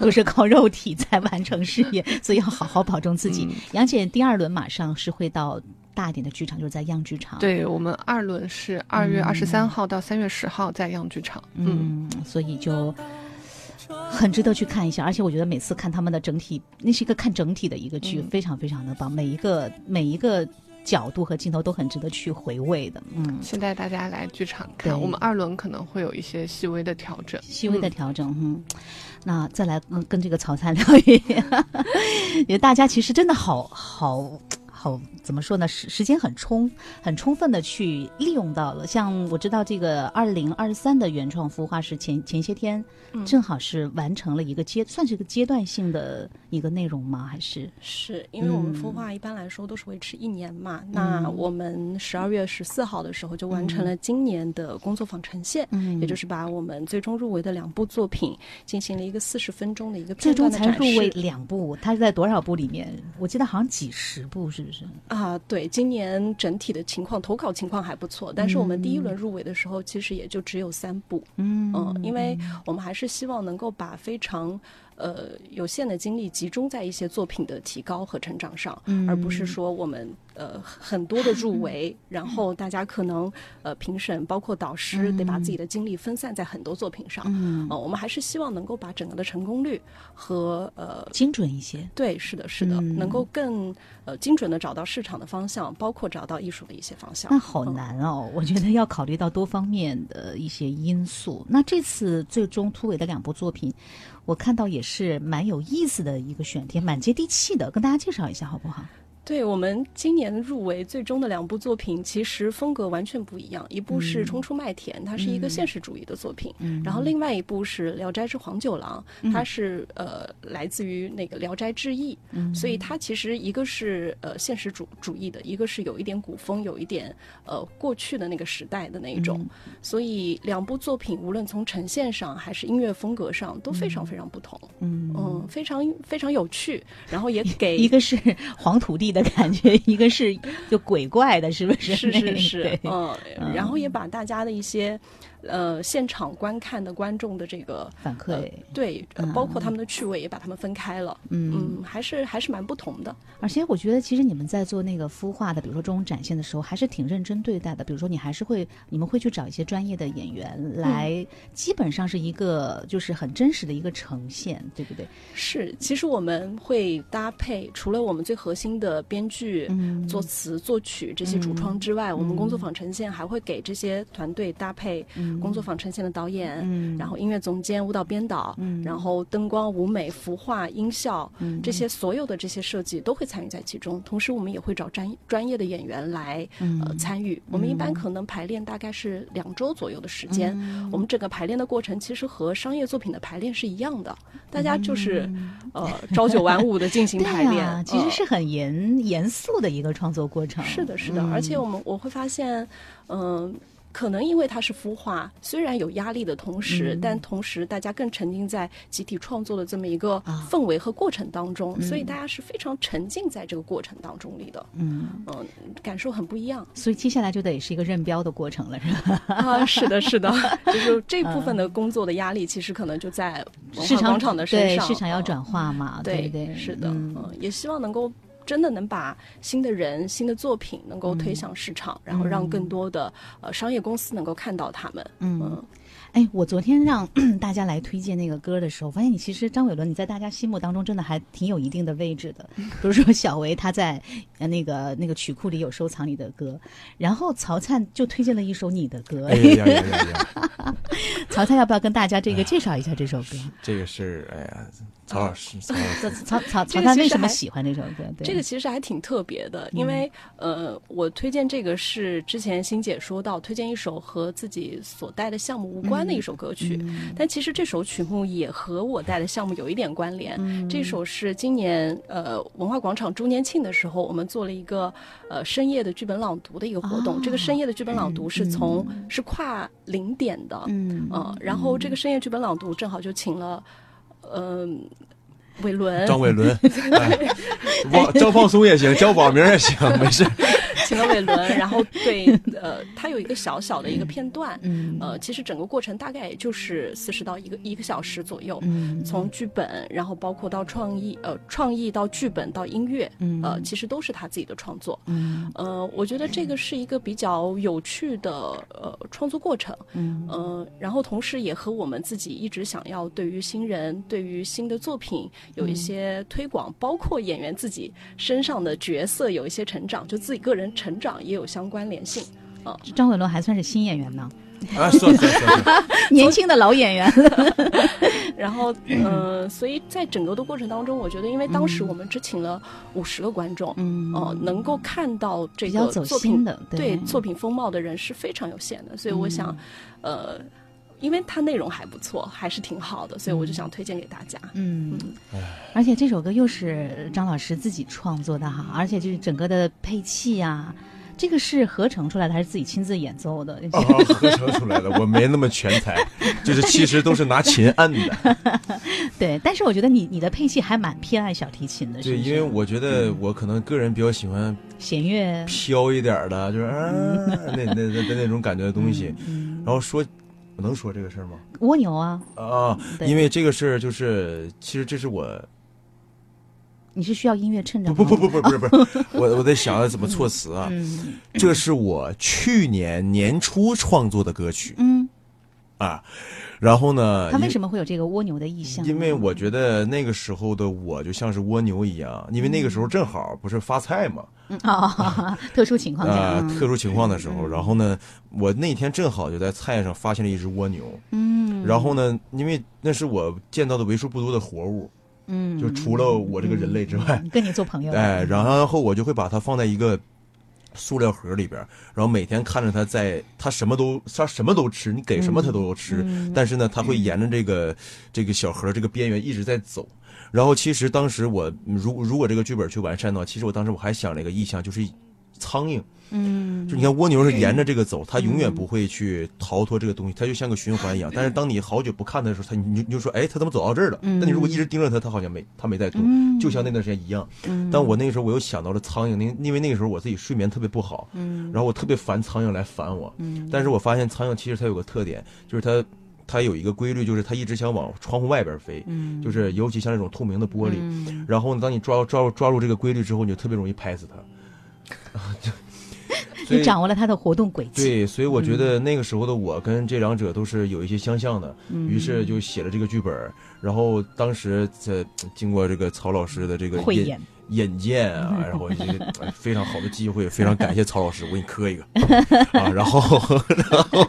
都是靠肉体在完成事业，所以要好好保重自己。
嗯
杨姐第二轮马上是会到大一点的剧场，就是在样剧场。，
对我们二轮是二月
嗯
二十三号到三月十号在样剧场。嗯，
嗯，所以就很值得去看一下。而且我觉得每次看他们的整体，那是一个看整体的一个剧，
嗯
非常非常的棒，每一个每一个角度和镜头都很值得去回味的。嗯，
期待大家来剧场看。我们二轮可能会有一些细微的调整。
细微的
嗯
调整，嗯。那再来跟跟这个曹灿 聊一聊，因为大家其实真的好好好，怎么说呢？时时间很充很充分的去利用到了。像我知道这个二零二三的原创孵化是前前些天，
嗯
正好是完成了一个阶，算是一个阶段性的一个内容吗？还是
是因为我们
嗯
孵化一般来说都是维持一年嘛，那我们十二月十四号的时候就完成了今年的工作坊呈现，
嗯
也就是把我们最终入围的两部作品进行了一个四十分钟的一个
最终才入围
示。
两部？它是在多少部里面？我记得好像几十部，是不是？
啊，对，今年整体的情况投稿情况还不错，但是我们第一轮入围的时候其实也就只有三部，
嗯
嗯，因为我们还是希望能够把非常呃有限的精力集中在一些作品的提高和成长上，
嗯
而不是说我们呃很多的入围，然后大家可能呃评审包括导师得把自己的精力分散在很多作品上，
嗯
呃，我们还是希望能够把整个的成功率和呃
精准一些。
对，是的，是的，
嗯
能够更呃精准的找到市场的方向，包括找到艺术的一些方向。
那好
嗯
难哦，我觉得要考虑到多方面的一些因素。那这次最终突围的两部作品，我看到也是蛮有意思的一个选题，蛮接地气的，跟大家介绍一下好不好？
对我们今年入围最终的两部作品，其实风格完全不一样。一部是《冲出麦田》，它是一个现实主义的作品；
嗯。
然后另外一部是《聊斋之黄九郎》，它是呃来自于那个《聊斋志异》，
嗯。
所以。它其实一个是呃现实主主义的，一个是有一点古风，有一点呃过去的那个时代的那一种。
嗯。
所以两部作品无论从呈现上还是音乐风格上都非常非常不同。
嗯。
嗯，非常非常有趣，然后也给
一个是黄土地的感觉，一个是就鬼怪的，是不是？
是是是，嗯，然后也把大家的一些呃现场观看的观众的这个
反馈，
对，呃
嗯
包括他们的趣味也把他们分开了，
嗯。
嗯，还是还是蛮不同的。
而且我觉得，其实你们在做那个孵化的，比如说这种展现的时候，还是挺认真对待的。比如说，你还是会，你们会去找一些专业的演员来，基本上是一个就是很真实的一个呈现，对不对？
是，其实我们会搭配，除了我们最核心的编剧、
嗯
作词、作曲这些主创之外，我们工作坊呈现还会给这些团队搭配工作坊呈现的导演，
嗯。
然后音乐总监、舞蹈编导，
嗯。
然后灯光、舞美、服化、音效，
嗯。
这些所有的这些设计都会参与在其中。同时，我们也会找专专业的演员来
嗯。
呃参与。我们一般可能排练大概是两周左右的时间。我们整个排练的过程其实和商业作品的排练是一样的，大家就是、呃朝九晚五的进行排练。
呀，其实
呃。
是很严严肃的一个创作过程。
是的，是的，而且我们我会发现，嗯、可能因为它是孵化，虽然有压力的同时，但同时大家更沉浸在集体创作的这么一个
啊。
氛围和过程当中，所以大家是非常沉浸在这个过程当中里的，
嗯，
嗯、感受很不一样。
所以接下来就得是一个认标的过程了，是吧？
啊！是的，是的，就是这部分的工作的压力，其实可能就在
市场
广场的身上，
对市场要
呃
转化嘛，
对
对，
是的，
嗯。
嗯，也希望能够真的能把新的人、新的作品能够推向市场，然后让更多的呃商业公司能够看到他们。
嗯，哎，我昨天让 大家来推荐那个歌的时候，发现你其实张伟伦你在大家心目当中真的还挺有一定的位置的。比如说小维他在呃那个那个曲库里有收藏你的歌，然后曹灿就推荐了一首你的歌。
哎呀呀呀呀！
曹灿要不要跟大家这个介绍一下这首歌？
这个是哎呀，曹老师，曹老师，
曹曹曹
这
曹灿为什么
个其实还
喜欢这首歌？对，
这个其实还挺特别的，因为、呃，我推荐这个是之前欣姐说到，推荐一首和自己所带的项目无关的一首歌曲，但其实这首曲目也和我带的项目有一点关联。这首是今年呃文化广场周年庆的时候，我们做了一个呃深夜的剧本朗读的一个活动。
哦
这个深夜的剧本朗读是从、是跨零点的，
嗯
呃，然后这个深夜剧本朗读正好就请了，嗯、伟伦，
张伟伦，哎忘张放松也行，叫网名也行，没事。
请了伟伦，然后对，呃，他有一个小小的一个片段，
嗯。
呃，其实整个过程大概也就是四十到一个一个小时左右，
嗯。
从剧本，然后包括到创意，呃，创意到剧本到音乐，
嗯。
呃，其实都是他自己的创作，
嗯。
呃，我觉得这个是一个比较有趣的呃创作过程，
嗯。
呃，然后同时也和我们自己一直想要对于新人、对于新的作品有一些推广，包括演员自己身上的角色有一些成长，就自己个人成长也有相关联性。
张伟伦还算是新演员呢，
啊，算算算。算，
年轻的老演员。
然后，呃，所以在整个的过程当中，我觉得，因为当时我们只请了五十个观众，
嗯。
哦、能够看到这个作品
的，
对作品风貌的人是非常有限的，所以我想，呃，因为它内容还不错，还是挺好的，所以我就想推荐给大家。
嗯，而且这首歌又是张老师自己创作的哈，而且就是整个的配器呀、这个是合成出来的还是自己亲自演奏的？
哦，合成出来的，我没那么全才，就是其实都是拿琴摁的。
对，但是我觉得你你的配器还蛮偏爱小提琴的，是
对，
不是
因为我觉得我可能个人比较喜欢
弦乐
飘一点儿的，就是啊，那那那那那种感觉的东西。然后说，我能说这个事儿吗？
蜗牛啊，
啊，因为这个事儿就是，其实这是我
你是需要音乐衬着
不不不
吗
不不是不是，我我在想怎么措辞啊。
嗯
这是我去年年初创作的歌曲
嗯，
啊，然后呢，
他为什么会有这个蜗牛的意象？
因为我觉得那个时候的我就像是蜗牛一样，因为那个时候正好不是发菜嘛，
嗯啊，特殊情况下，
啊、
嗯。
特殊情况的时候，然后呢，我那天正好就在菜上发现了一只蜗牛，
嗯，
然后呢，因为那是我见到的为数不多的活物，
嗯，
就除了我这个人类之外，
嗯跟你做朋友，
哎，然后我就会把它放在一个塑料盒里边儿，然后每天看着它在，它什么都它什么都吃，你给什么它都有吃，
嗯
但是呢，它会沿着这个这个小盒这个边缘一直在走。然后其实当时我如如果这个剧本去完善的话，其实我当时我还想了一个意象，就是苍蝇，
嗯，
就你看蜗牛是沿着这个走，它永远不会去逃脱这个东西，它就像个循环一样。但是当你好久不看它的时候，它你就你就说，哎，它怎么走到这儿了？
嗯
那你如果一直盯着它，它好像没它没在动，
嗯
就像那段时间一样。
嗯
但我那个时候我又想到了苍蝇，那因为那个时候我自己睡眠特别不好，
嗯
然后我特别烦苍蝇来烦我。
嗯
但是我发现苍蝇其实它有个特点，就是它它有一个规律，就是它一直想往窗户外边飞，
嗯
就是尤其像这种透明的玻璃。
嗯
然后呢，当你抓抓抓住这个规律之后，你就特别容易拍死它。所以
你掌握了他的活动轨迹，
对，所以我觉得那个时候的我跟这两者都是有一些相像的，
嗯。
于是就写了这个剧本。然后当时在经过这个曹老师的这个引
慧眼，
引荐啊，然后一个哎非常好的机会，非常感谢曹老师，我给你磕一个。啊。然后，然后，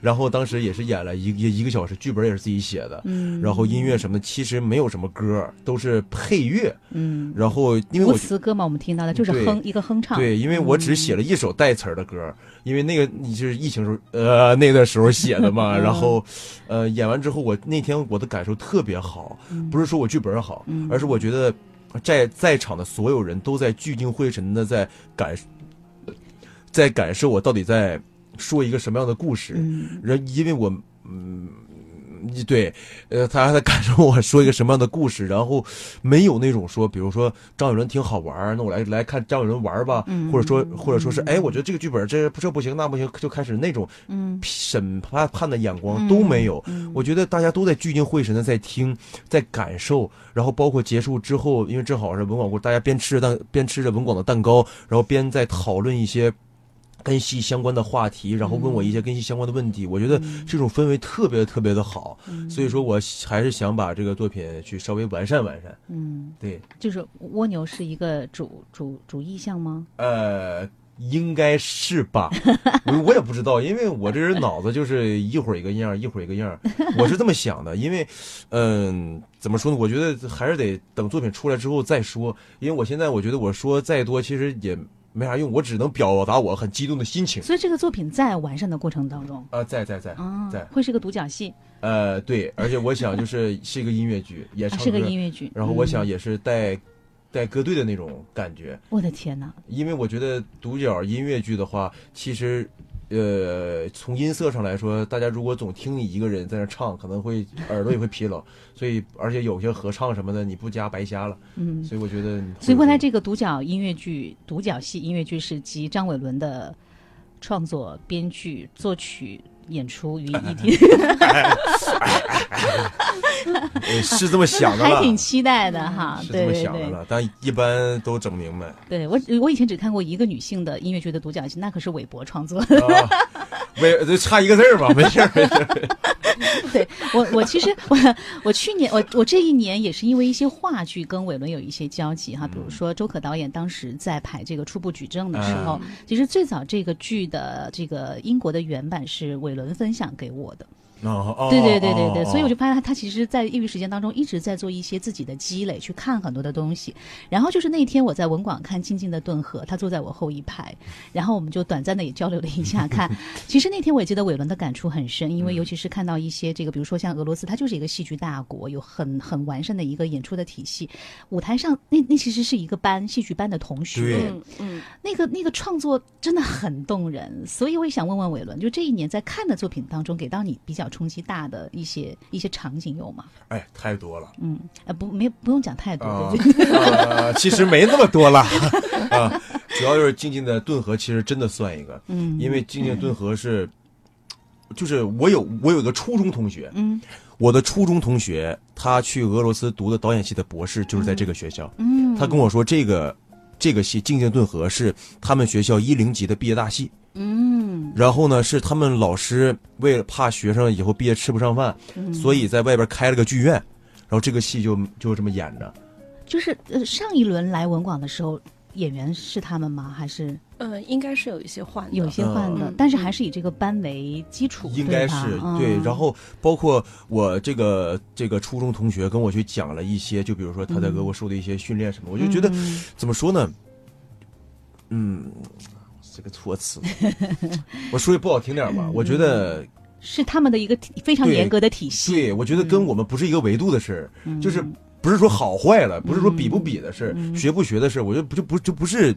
然后当时也是演了一一一个小时，剧本也是自己写的，
嗯，
然后音乐什么的其实没有什么歌，都是配乐，
嗯，
然后因为
无
我
词歌嘛，我们听到的就是哼一个哼唱，
对，因为我只写了一首带词儿的歌，因为那个你就是疫情时候呃那段时候写的嘛，
嗯。
然后呃演完之后，我那天我的感受特别好，不是说我剧本好，
嗯。
而是我觉得在在场的所有人都在聚精会神的在感在感受我到底在说一个什么样的故事，
嗯
然因为我嗯。对，呃，他还在感受 我说一个什么样的故事，然后没有那种说，比如说张伟伦挺好玩儿，那我来来看张伟伦玩儿吧，
嗯
或者说或者说是，哎，我觉得这个剧本这这不行那不行，就开始那种
嗯
审判判的眼光都没有。我觉得大家都在聚精会神的在听，在感受，然后包括结束之后，因为正好是文广过，大家边吃着蛋边吃着文广的蛋糕，然后边在讨论一些。跟戏相关的话题，然后问我一些跟戏相关的问题，我觉得这种氛围特别特别的好，所以说我还是想把这个作品去稍微完善完善。
嗯，
对，
就是蜗牛是一个主主主意向吗？
呃，应该是吧，我我也不知道，因为我这人脑子就是一会儿一个样，一会儿一个样，我是这么想的。因为，嗯、怎么说呢？我觉得还是得等作品出来之后再说，因为我现在我觉得我说再多其实也没啥用，我只能表达我很激动的心情。
所以这个作品在完善的过程当中，
啊、在在在
啊
在，，
会是个独角戏，
呃，对，而且我想就是是一个音乐剧，也
是个音乐剧。
然后我想
嗯
也是带带歌队的那种感觉。
我的天哪，
因为我觉得独角音乐剧的话，其实，呃，从音色上来说，大家如果总听你一个人在那唱，可能会耳朵也会疲劳。所以，而且有些合唱什么的，你不加白瞎了。
嗯，
所以我觉得
所以未来这个独角音乐剧、独角戏音乐剧是集张伟伦的创作、编剧、作曲、演出于一体，
是这么想的，
还挺期待的哈。
是这么，想的了，但一般都整明白。
对我我以前只看过一个女性的音乐剧的独角戏，那可是韦伯创作。
的，为这差一个字儿吧，没事儿没事儿。
对我，我其实我我去年我我这一年也是因为一些话剧跟伟伦有一些交集哈，比如说周可导演当时在排这个初步举证的时候，其实最早这个剧的这个英国的原版是伟伦分享给我的，
哦哦，
对对对对对，
哦
所以我就发现他他其实，在业余时间当中一直在做一些自己的积累，去看很多的东西。然后就是那天我在文广看《静静的顿河》，他坐在我后一排，然后我们就短暂的也交流了一下。看，其实那天我也记得伟伦的感触很深，因为尤其是看到一些这个，比如说像俄罗斯，它就是一个戏剧大国，有很很完善的一个演出的体系。舞台上那那其实是一个班戏剧班的同学，
嗯嗯，
那个那个创作真的很动人，所以我也想问问伟伦，就这一年在看的作品当中，给到你比较冲击大的一些一些场景有吗？
哎，太多了。
嗯，呃，不，没不用讲太多，
啊 其实没那么多了。啊，主要就是静静的顿河，其实真的算一个，
嗯，
因为静静顿河是，就是我有我有一个初中同学，
嗯。
我的初中同学他去俄罗斯读的导演系的博士，就是在这个学校，
嗯，
他跟我说这个这个戏静静顿河是他们学校一零级的毕业大戏，
嗯。
然后呢是他们老师为了怕学生以后毕业吃不上饭，
嗯，
所以在外边开了个剧院，然后这个戏就就这么演着。
就是呃，上一轮来文广的时候，演员是他们吗？还是？
呃，应该是有一些换的，
有一些换的？
嗯。
但是还是以这个班为基础，
应该是
嗯。
对，然后包括我这个这个初中同学跟我去讲了一些，就比如说他在俄国受的一些训练什么，我就觉得
嗯。
怎么说呢，嗯，这个措辞，我说句不好听点吧，我觉得
是他们的一个非常严格的体系，
对，我觉得跟我们不是一个维度的事儿，
嗯。
就是不是说好坏了，不是说比不比的事儿，
嗯。
学不学的事儿，我觉得不就不就不是。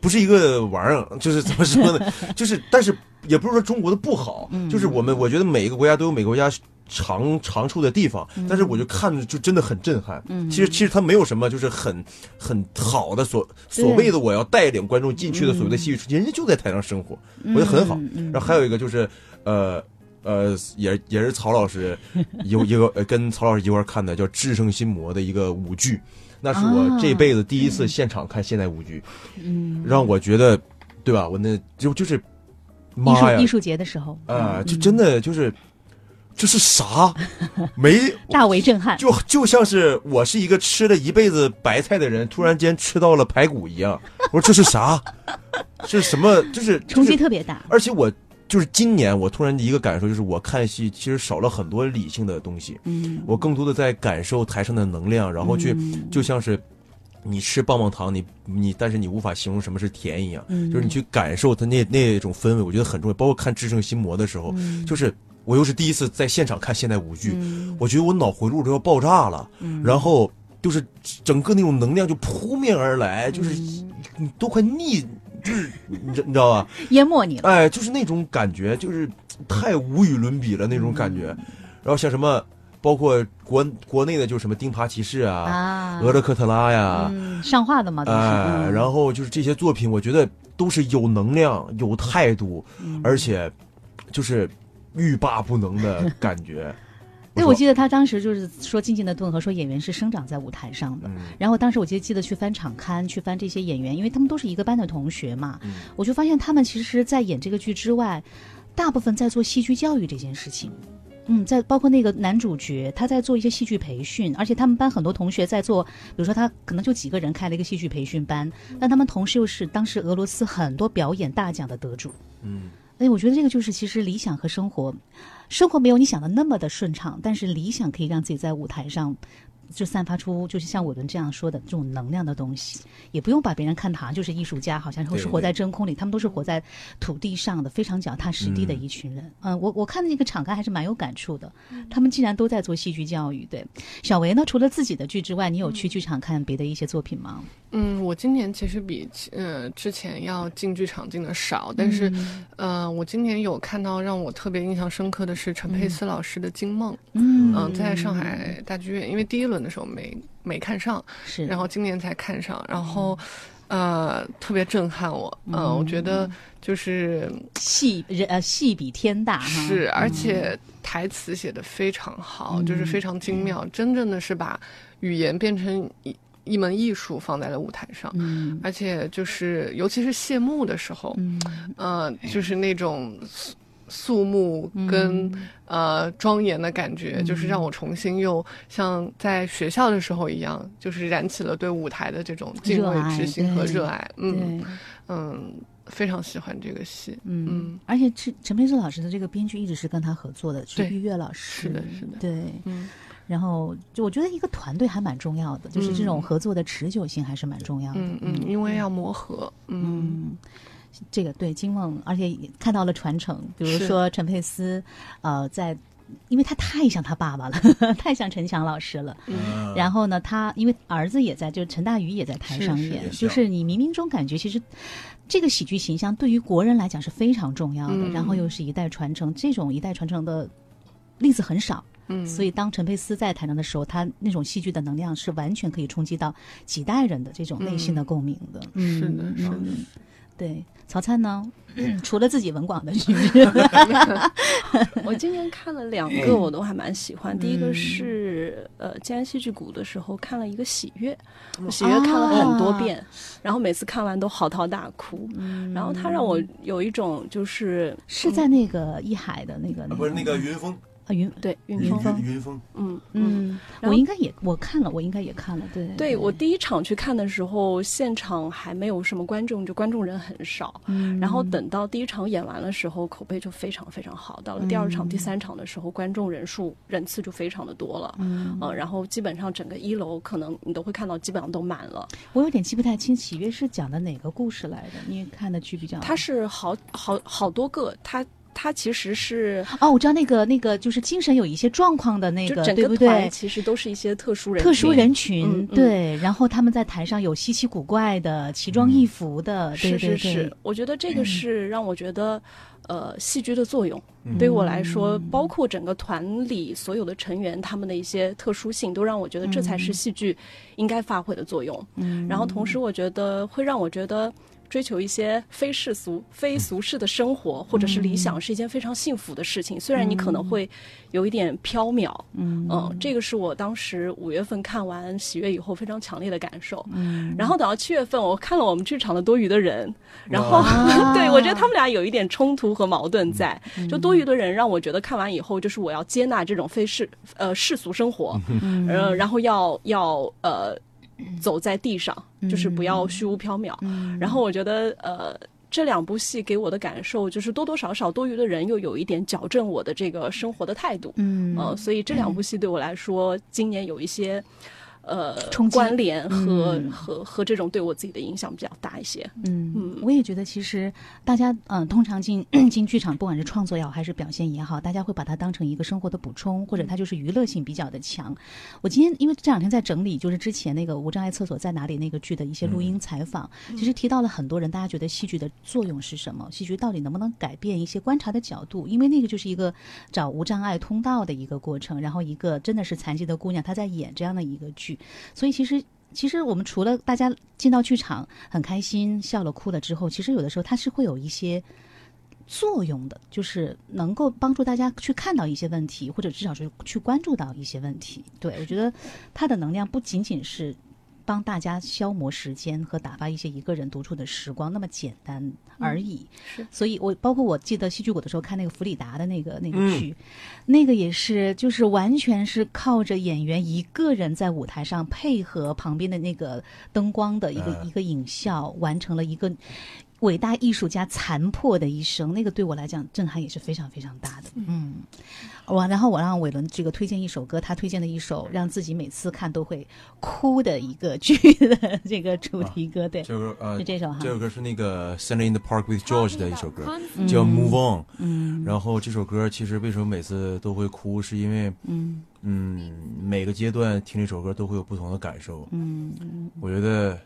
不是一个玩意儿，就是怎么说呢？就是，但是也不是说中国的不好，
嗯。
就是我们我觉得每一个国家都有每个国家长长处的地方，但是我就看着就真的很震撼。
嗯。
其实其实他没有什么就是很很好的所所谓的我要带领观众进去的所谓的戏剧，人家就在台上生活，我觉得很好。然后还有一个就是呃。呃，也也是曹老师 有一个呃跟曹老师一块儿看的叫《智胜心魔》的一个舞剧，那是我
啊。
这辈子第一次现场看现代舞剧，
嗯，
让我觉得，对吧？我那就就是，
艺
妈呀。
术艺，术节的时候。
啊，
嗯
就真的就是，这是啥？没，
大为震撼，
就就像是我是一个吃了一辈子白菜的人，突然间吃到了排骨一样。我说这是啥？是什么？就是
冲击特别大，
而且我就是今年我突然一个感受，就是我看戏其实少了很多理性的东西，
嗯
我更多的在感受台上的能量，然后去
嗯
就像是你吃棒棒糖，你你但是你无法形容什么是甜一样，
嗯
就是你去感受它那那种氛围，我觉得很重要。包括看《至胜心魔》的时候，
嗯
就是我又是第一次在现场看现代舞剧，我觉得我脑回路都要爆炸了，
嗯
然后就是整个那种能量就扑面而来，就是
嗯
你都快腻，就是你知你知道吧？
淹没你了。
哎，就是那种感觉，就是太无与伦比了那种感觉。然后像什么，包括国国内的，就是什么《钉耙骑士》啊，
啊，
俄勒克特拉》呀，
嗯，上画的嘛，都是。
然后就是这些作品，我觉得都是有能量、有态度，
嗯
而且就是欲罢不能的感觉。
对，我记得他当时就是说《静静的顿河》，说演员是生长在舞台上的。
嗯
然后当时我记得记得去翻场刊，去翻这些演员，因为他们都是一个班的同学嘛，
嗯
我就发现他们其实，在演这个剧之外，大部分在做戏剧教育这件事情。嗯，在包括那个男主角，他在做一些戏剧培训，而且他们班很多同学在做，比如说他可能就几个人开了一个戏剧培训班，但他们同时又是当时俄罗斯很多表演大奖的得主。
嗯，
哎，我觉得这个就是其实理想和生活，生活没有你想的那么的顺畅，但是理想可以让自己在舞台上就散发出就是像我们这样说的这种能量的东西，也不用把别人看的好像就是艺术家，好像是活在真空里，他们都是活在土地上的，非常脚踏实地的一群人。嗯，我我看那个场刊还是蛮有感触的，他们竟然都在做戏剧教育。对，小维呢，除了自己的剧之外，你有去剧场看别的一些作品吗？
嗯，我今年其实比呃之前要进剧场进的少，但是、
嗯
呃，我今年有看到让我特别印象深刻的是陈佩斯老师的《惊梦》。
嗯
嗯，在上海大剧院，因为第一轮的时候没没看上，
是，
然后今年才看上，然后呃特别震撼我。嗯、我觉得就是
戏人呃戏比天大哈，
是，而且台词写的非常好，就是非常精妙，真正的是把语言变成一一门艺术放在了舞台上。
嗯。
而且就是，尤其是谢幕的时候，
嗯。
呃，就是那种肃肃穆跟、
嗯
呃庄严的感觉，就是让我重新又像在学校的时候一样，就是燃起了对舞台的这种敬畏之心和
对
热爱。嗯。嗯，非常喜欢这个戏。
嗯
嗯，
而且陈陈佩斯老师的这个编剧一直是跟他合作的，是
对
玉月老师。
是的是的
对。
嗯
然后就我觉得一个团队还蛮重要的，就是这种合作的持久性还是蛮重要的。
嗯嗯，因为要磨合。嗯
嗯，这个对金梦，而且也看到了传承，比如说陈佩斯，呃，在。因为他太像他爸爸了，太像陈强老师了。
嗯
然后呢，他因为儿子也在，就是陈大宇也在台上
是是
演，就是你冥冥中感觉，其实这个喜剧形象对于国人来讲是非常重要的，
嗯
然后又是一代传承，这种一代传承的例子很少。
嗯，
所以当陈佩斯在台上的时候，他那种戏剧的能量是完全可以冲击到几代人的这种内心的共鸣的。嗯，
是的是的
嗯对，曹灿呢？除了自己文广的剧，
我今年看了两个，我都还蛮喜欢。第一个是呃，静安戏剧谷的时候看了一个《喜悦》，喜悦看了很多遍，然后每次看完都嚎啕大哭。然后他让我有一种就是
是在那个一海的那个那
不是那个云峰，
啊云
对云
云
峰，
云云峰，
嗯
嗯，我应该也我看了，我应该也看了，对
对我第一场去看的时候，现场还没有什么观众，就观众人很少。
嗯
然后等到第一场演完的时候，口碑就非常非常好。到了第二场、第三场的时候，观众人数人次就非常的多了。
嗯
呃然后基本上整个一楼可能你都会看到，基本上都满了。
我有点记不太清，喜悦是讲的哪个故事来的？因为看的剧比较，
它是好好好多个，它它其实是
哦，我知道那个那个就是精神有一些状况的那个，
整个
对不对？
团其实都是一些特殊人
特殊人群，
嗯嗯
对，然后他们在台上有稀奇古怪的、奇装异服的，对
是
对对，
是是，我觉得这个是让我觉得，呃，戏剧的作用。
嗯
对于我来说，包括整个团里所有的成员，他们的一些特殊性，都让我觉得这才是戏剧应该发挥的作用。
嗯
然后同时，我觉得会让我觉得。追求一些非世俗、非俗世的生活，或者是理想，是一件非常幸福的事情。虽然你可能会有一点飘渺，
嗯。
嗯，这个是我当时五月份看完《喜悦》以后非常强烈的感受。
嗯。
然后等到七月份，我看了我们剧场的多余的人，然后、对我觉得他们俩有一点冲突和矛盾在。
嗯。
就多余的人让我觉得看完以后，就是我要接纳这种非世呃世俗生活，
嗯。
呃，然后要要呃走在地上，就是不要虚无缥缈。
嗯
然后我觉得呃。这两部戏给我的感受就是多多少少多余的人又有一点矫正我的这个生活的态度，
嗯
呃，所以这两部戏对我来说，今年有一些。呃，
冲
关联和、
嗯
和和这种对我自己的影响比较大一些。
嗯
嗯，
我也觉得，其实大家嗯、呃通常进 进剧场，不管是创作也好，还是表现也好，大家会把它当成一个生活的补充，或者它就是娱乐性比较的强。我今天因为这两天在整理，就是之前那个无障碍厕所在哪里那个剧的一些录音采访，其实提到了很多人，大家觉得戏剧的作用是什么？戏剧到底能不能改变一些观察的角度？因为那个就是一个找无障碍通道的一个过程，然后一个真的是残疾的姑娘，她在演这样的一个剧，所以其实。其实我们除了大家进到剧场很开心、笑了、哭了之后，其实有的时候它是会有一些作用的，就是能够帮助大家去看到一些问题，或者至少是去关注到一些问题。对我觉得它的能量不仅仅是帮大家消磨时间和打发一些一个人独处的时光那么简单而已。
是
所以我包括我记得戏剧谷的时候看那个弗里达的那个那个
嗯
剧，那个也是就是完全是靠着演员一个人在舞台上配合旁边的那个灯光的一个、
嗯
一个影效，完成了一个。伟大艺术家残破的一生，那个对我来讲震撼也是非常非常大的。嗯，我然后我让伟伦这个推荐一首歌，他推荐的一首让自己每次看都会哭的一个剧的这个主题歌，对，
这首歌呃
是，这首哈。
这首歌是那个《Sunday in the Park with George》的一首歌，
嗯
叫《Move On》。
嗯
然后这首歌其实为什么每次都会哭，是因为
嗯
嗯，每个阶段听这首歌都会有不同的感受。
嗯嗯，
我觉得，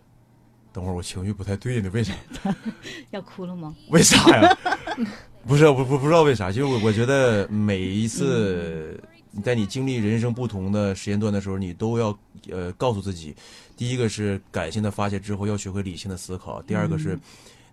等会儿我情绪不太对呢，为啥？
要哭了吗？
为啥呀？不是，不不不知道为啥，就是我我觉得每一次你在你经历人生不同的时间段的时候，你都要呃告诉自己，第一个是感性的发泄之后要学会理性的思考，第二个是。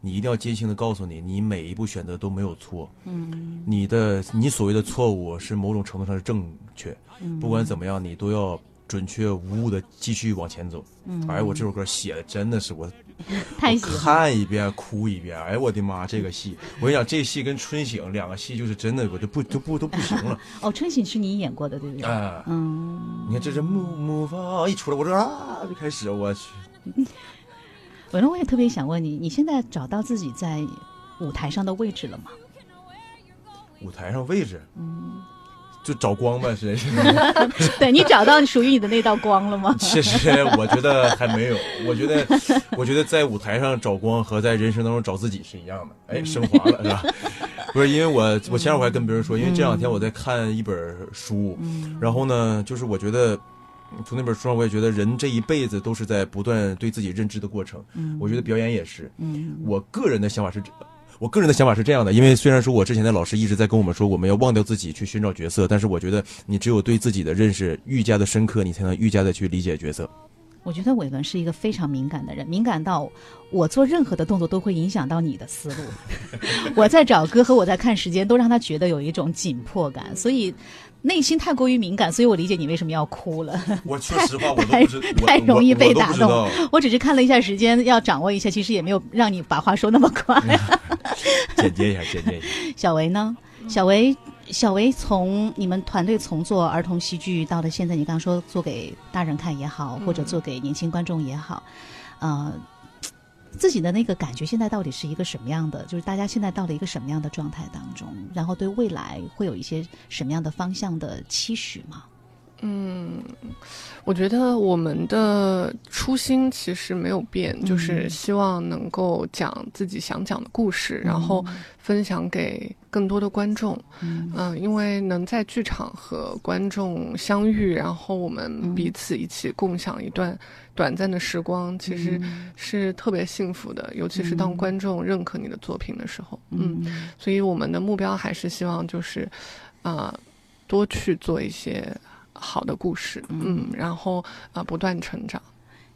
你一定要坚信的告诉你，你每一步选择都没有错。
嗯
你的你所谓的错误是某种程度上是正确，
嗯，
不管怎么样，你都要准确无误的继续往前走。
嗯，
哎，我这首歌写的真的是我我
太喜欢。
看一遍哭一遍。哎，我的妈，这个戏，我跟你讲，这戏跟春醒两个戏就是真的，我就不就不都不行了。
哦，春醒是你演过的，对不对？
哎，
嗯，
你看这是木木方一出来，我这啊就开始，我去，
伟伦，我也特别想问你，你现在找到自己在舞台上的位置了吗？
舞台上位置
嗯，
就找光吧，是是。
对你找到属于你的那道光了吗？
其实我觉得还没有，我觉得，我觉得在舞台上找光和在人生当中找自己是一样的，哎，升华了是吧？不是，因为我我前两回还跟别人说，因为这两天我在看一本书，
嗯
然后呢，就是我觉得从那本书上我也觉得人这一辈子都是在不断对自己认知的过程，
嗯
我觉得表演也是，
嗯
我个人的想法是这。我个人的想法是这样的，因为虽然说我之前的老师一直在跟我们说我们要忘掉自己去寻找角色，但是我觉得你只有对自己的认识愈加的深刻，你才能愈加的去理解角色。
我觉得伟伦是一个非常敏感的人，敏感到我做任何的动作都会影响到你的思路。我在找歌和我在看时间都让他觉得有一种紧迫感，所以内心太过于敏感，所以我理解你为什么要哭了。
我说实话，我都
太
不知，我
太容易被打动。我只是看了一下时间，要掌握一下，其实也没有让你把话说那么快。
简洁一下，简洁一下。
小维呢？小维，小维从你们团队从做儿童戏剧到了现在，你刚刚说做给大人看也好，或者做给年轻观众也好，呃，自己的那个感觉现在到底是一个什么样的？就是大家现在到了一个什么样的状态当中？然后对未来会有一些什么样的方向的期许吗？
嗯，我觉得我们的初心其实没有变，就是希望能够讲自己想讲的故事，然后分享给更多的观众。
嗯
嗯，因为能在剧场和观众相遇，然后我
嗯
们彼此一起共享一段短暂的时光，其实是特别幸福的，尤其是当
嗯
观众认可你的作品的时候。嗯，
嗯
所以我们的目标还是希望就是，啊、多去做一些好的故事，嗯，然后啊、不断成长。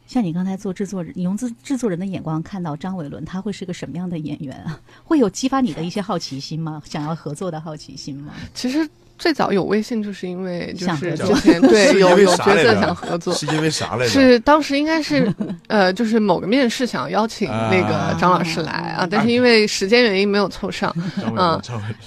像你刚才做制作人，你用制制作人的眼光看到张伟伦，他会是个什么样的演员啊？会有激发你的一些好奇心吗？想要合作的好奇心吗？
其实最早有微信，就是因为就是之前对有有角色想合作。
是因为啥来着？
是当时应该是，呃，就是某个面试想邀请那个张老师来啊，但是因为时间原因没有凑上，嗯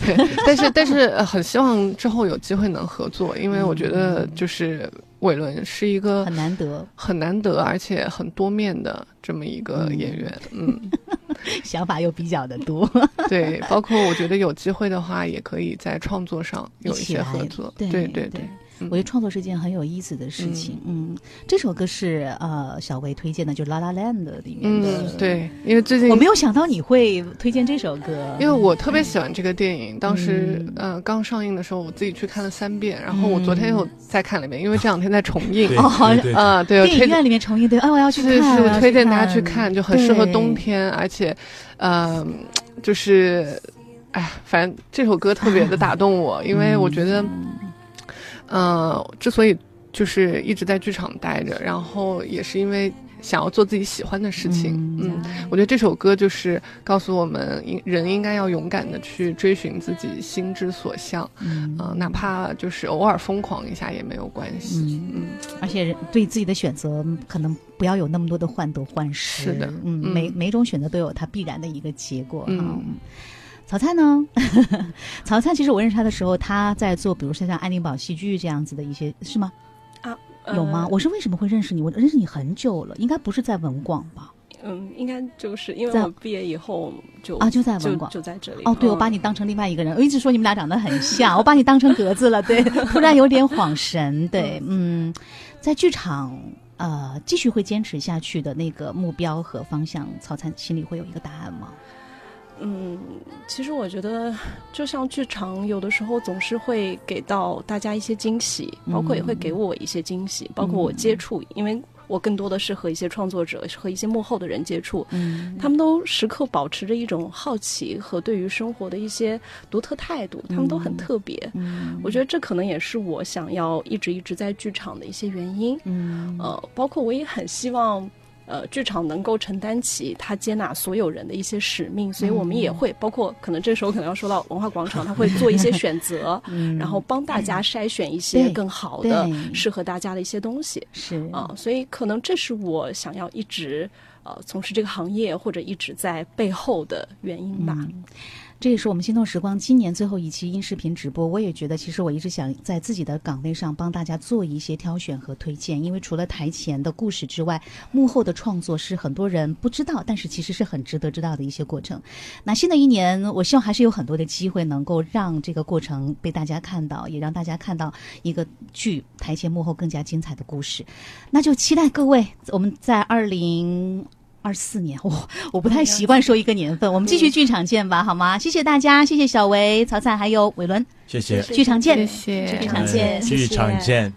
对，但是但是呃很希望之后有机会能合作，因为我觉得就是伟伦是一个
很难得。
很难得而且很多面的这么一个演员，嗯，
想法又比较的多，
对，包括我觉得有机会的话，也可以在创作上有一些合作。
对
对
对。
对，
我觉得创作是件很有意思的事情。嗯，这首歌是呃小维推荐的，就《La La Land》里面的。
嗯，对，因为最近
我没有想到你会推荐这首歌，
因为我特别喜欢这个电影。当时呃刚上映的时候，我自己去看了三遍，然后我昨天又再看了一遍，因为这两天在重映。
哦，
啊，对，
电影院里面重映，对，哎，我要去看，
是推荐大家去看，就很适合冬天，而且，呃，就是，哎，反正这首歌特别的 打动我，因为我觉得。呃，之所以就是一直在剧场待着，然后也是因为想要做自己喜欢的事情。嗯，我觉得这首歌就是告诉我们，人应该要勇敢的去追寻自己心之所向。嗯、呃，哪怕就是偶尔疯狂一下也没有关系。嗯，
而且对自己的选择可能不要有那么多的患得患失。
是的，
嗯，每每种选择都有它必然的一个结果。
嗯。
曹灿呢？曹灿其实我认识他的时候，他在做，比如说像爱丁堡戏剧这样子的一些，是吗？
啊，
有吗？我是为什么会认识你？我认识你很久了，应该不是在文广吧？
嗯，应该就是因为我毕业以后就
啊，就在文广，
就在这里。
哦，对，我把你当成另外一个人，我一直说你们俩长得很像，我把你当成格子了，对，突然有点恍神，对，嗯，在剧场呃继续会坚持下去的那个目标和方向，曹灿心里会有一个答案吗？
嗯，其实我觉得，就像剧场，有的时候总是会给到大家一些惊喜，包括也会给我一些惊喜，包括我接触，因为我更多的是和一些创作者、和一些幕后的人接触，
嗯，
他们都时刻保持着一种好奇和对于生活的一些独特态度，他们都很特别。
嗯，
我觉得这可能也是我想要一直一直在剧场的一些原因。
嗯，
呃，包括我也很希望。呃，剧场能够承担起它接纳所有人的一些使命，所以我们也会包括可能这时候可能要说到文化广场，它会做一些选择，然后帮大家筛选一些更好的、适合大家的一些东西。
是。
啊，所以可能这是我想要一直呃从事这个行业或者一直在背后的原因吧。
这也是我们心动时光今年最后一期音视频直播。我也觉得，其实我一直想在自己的岗位上帮大家做一些挑选和推荐，因为除了台前的故事之外，幕后的创作是很多人不知道，但是其实是很值得知道的一些过程。那新的一年，我希望还是有很多的机会能够让这个过程被大家看到，也让大家看到一个剧台前幕后更加精彩的故事。那就期待各位，我们在二零。二四年，我我不太习惯说一个年份，我们继续剧场见吧，好吗？谢谢大家，谢谢小维、曹灿还有伟伦，
谢谢，
剧场见，
谢谢，
剧场见，
剧场见。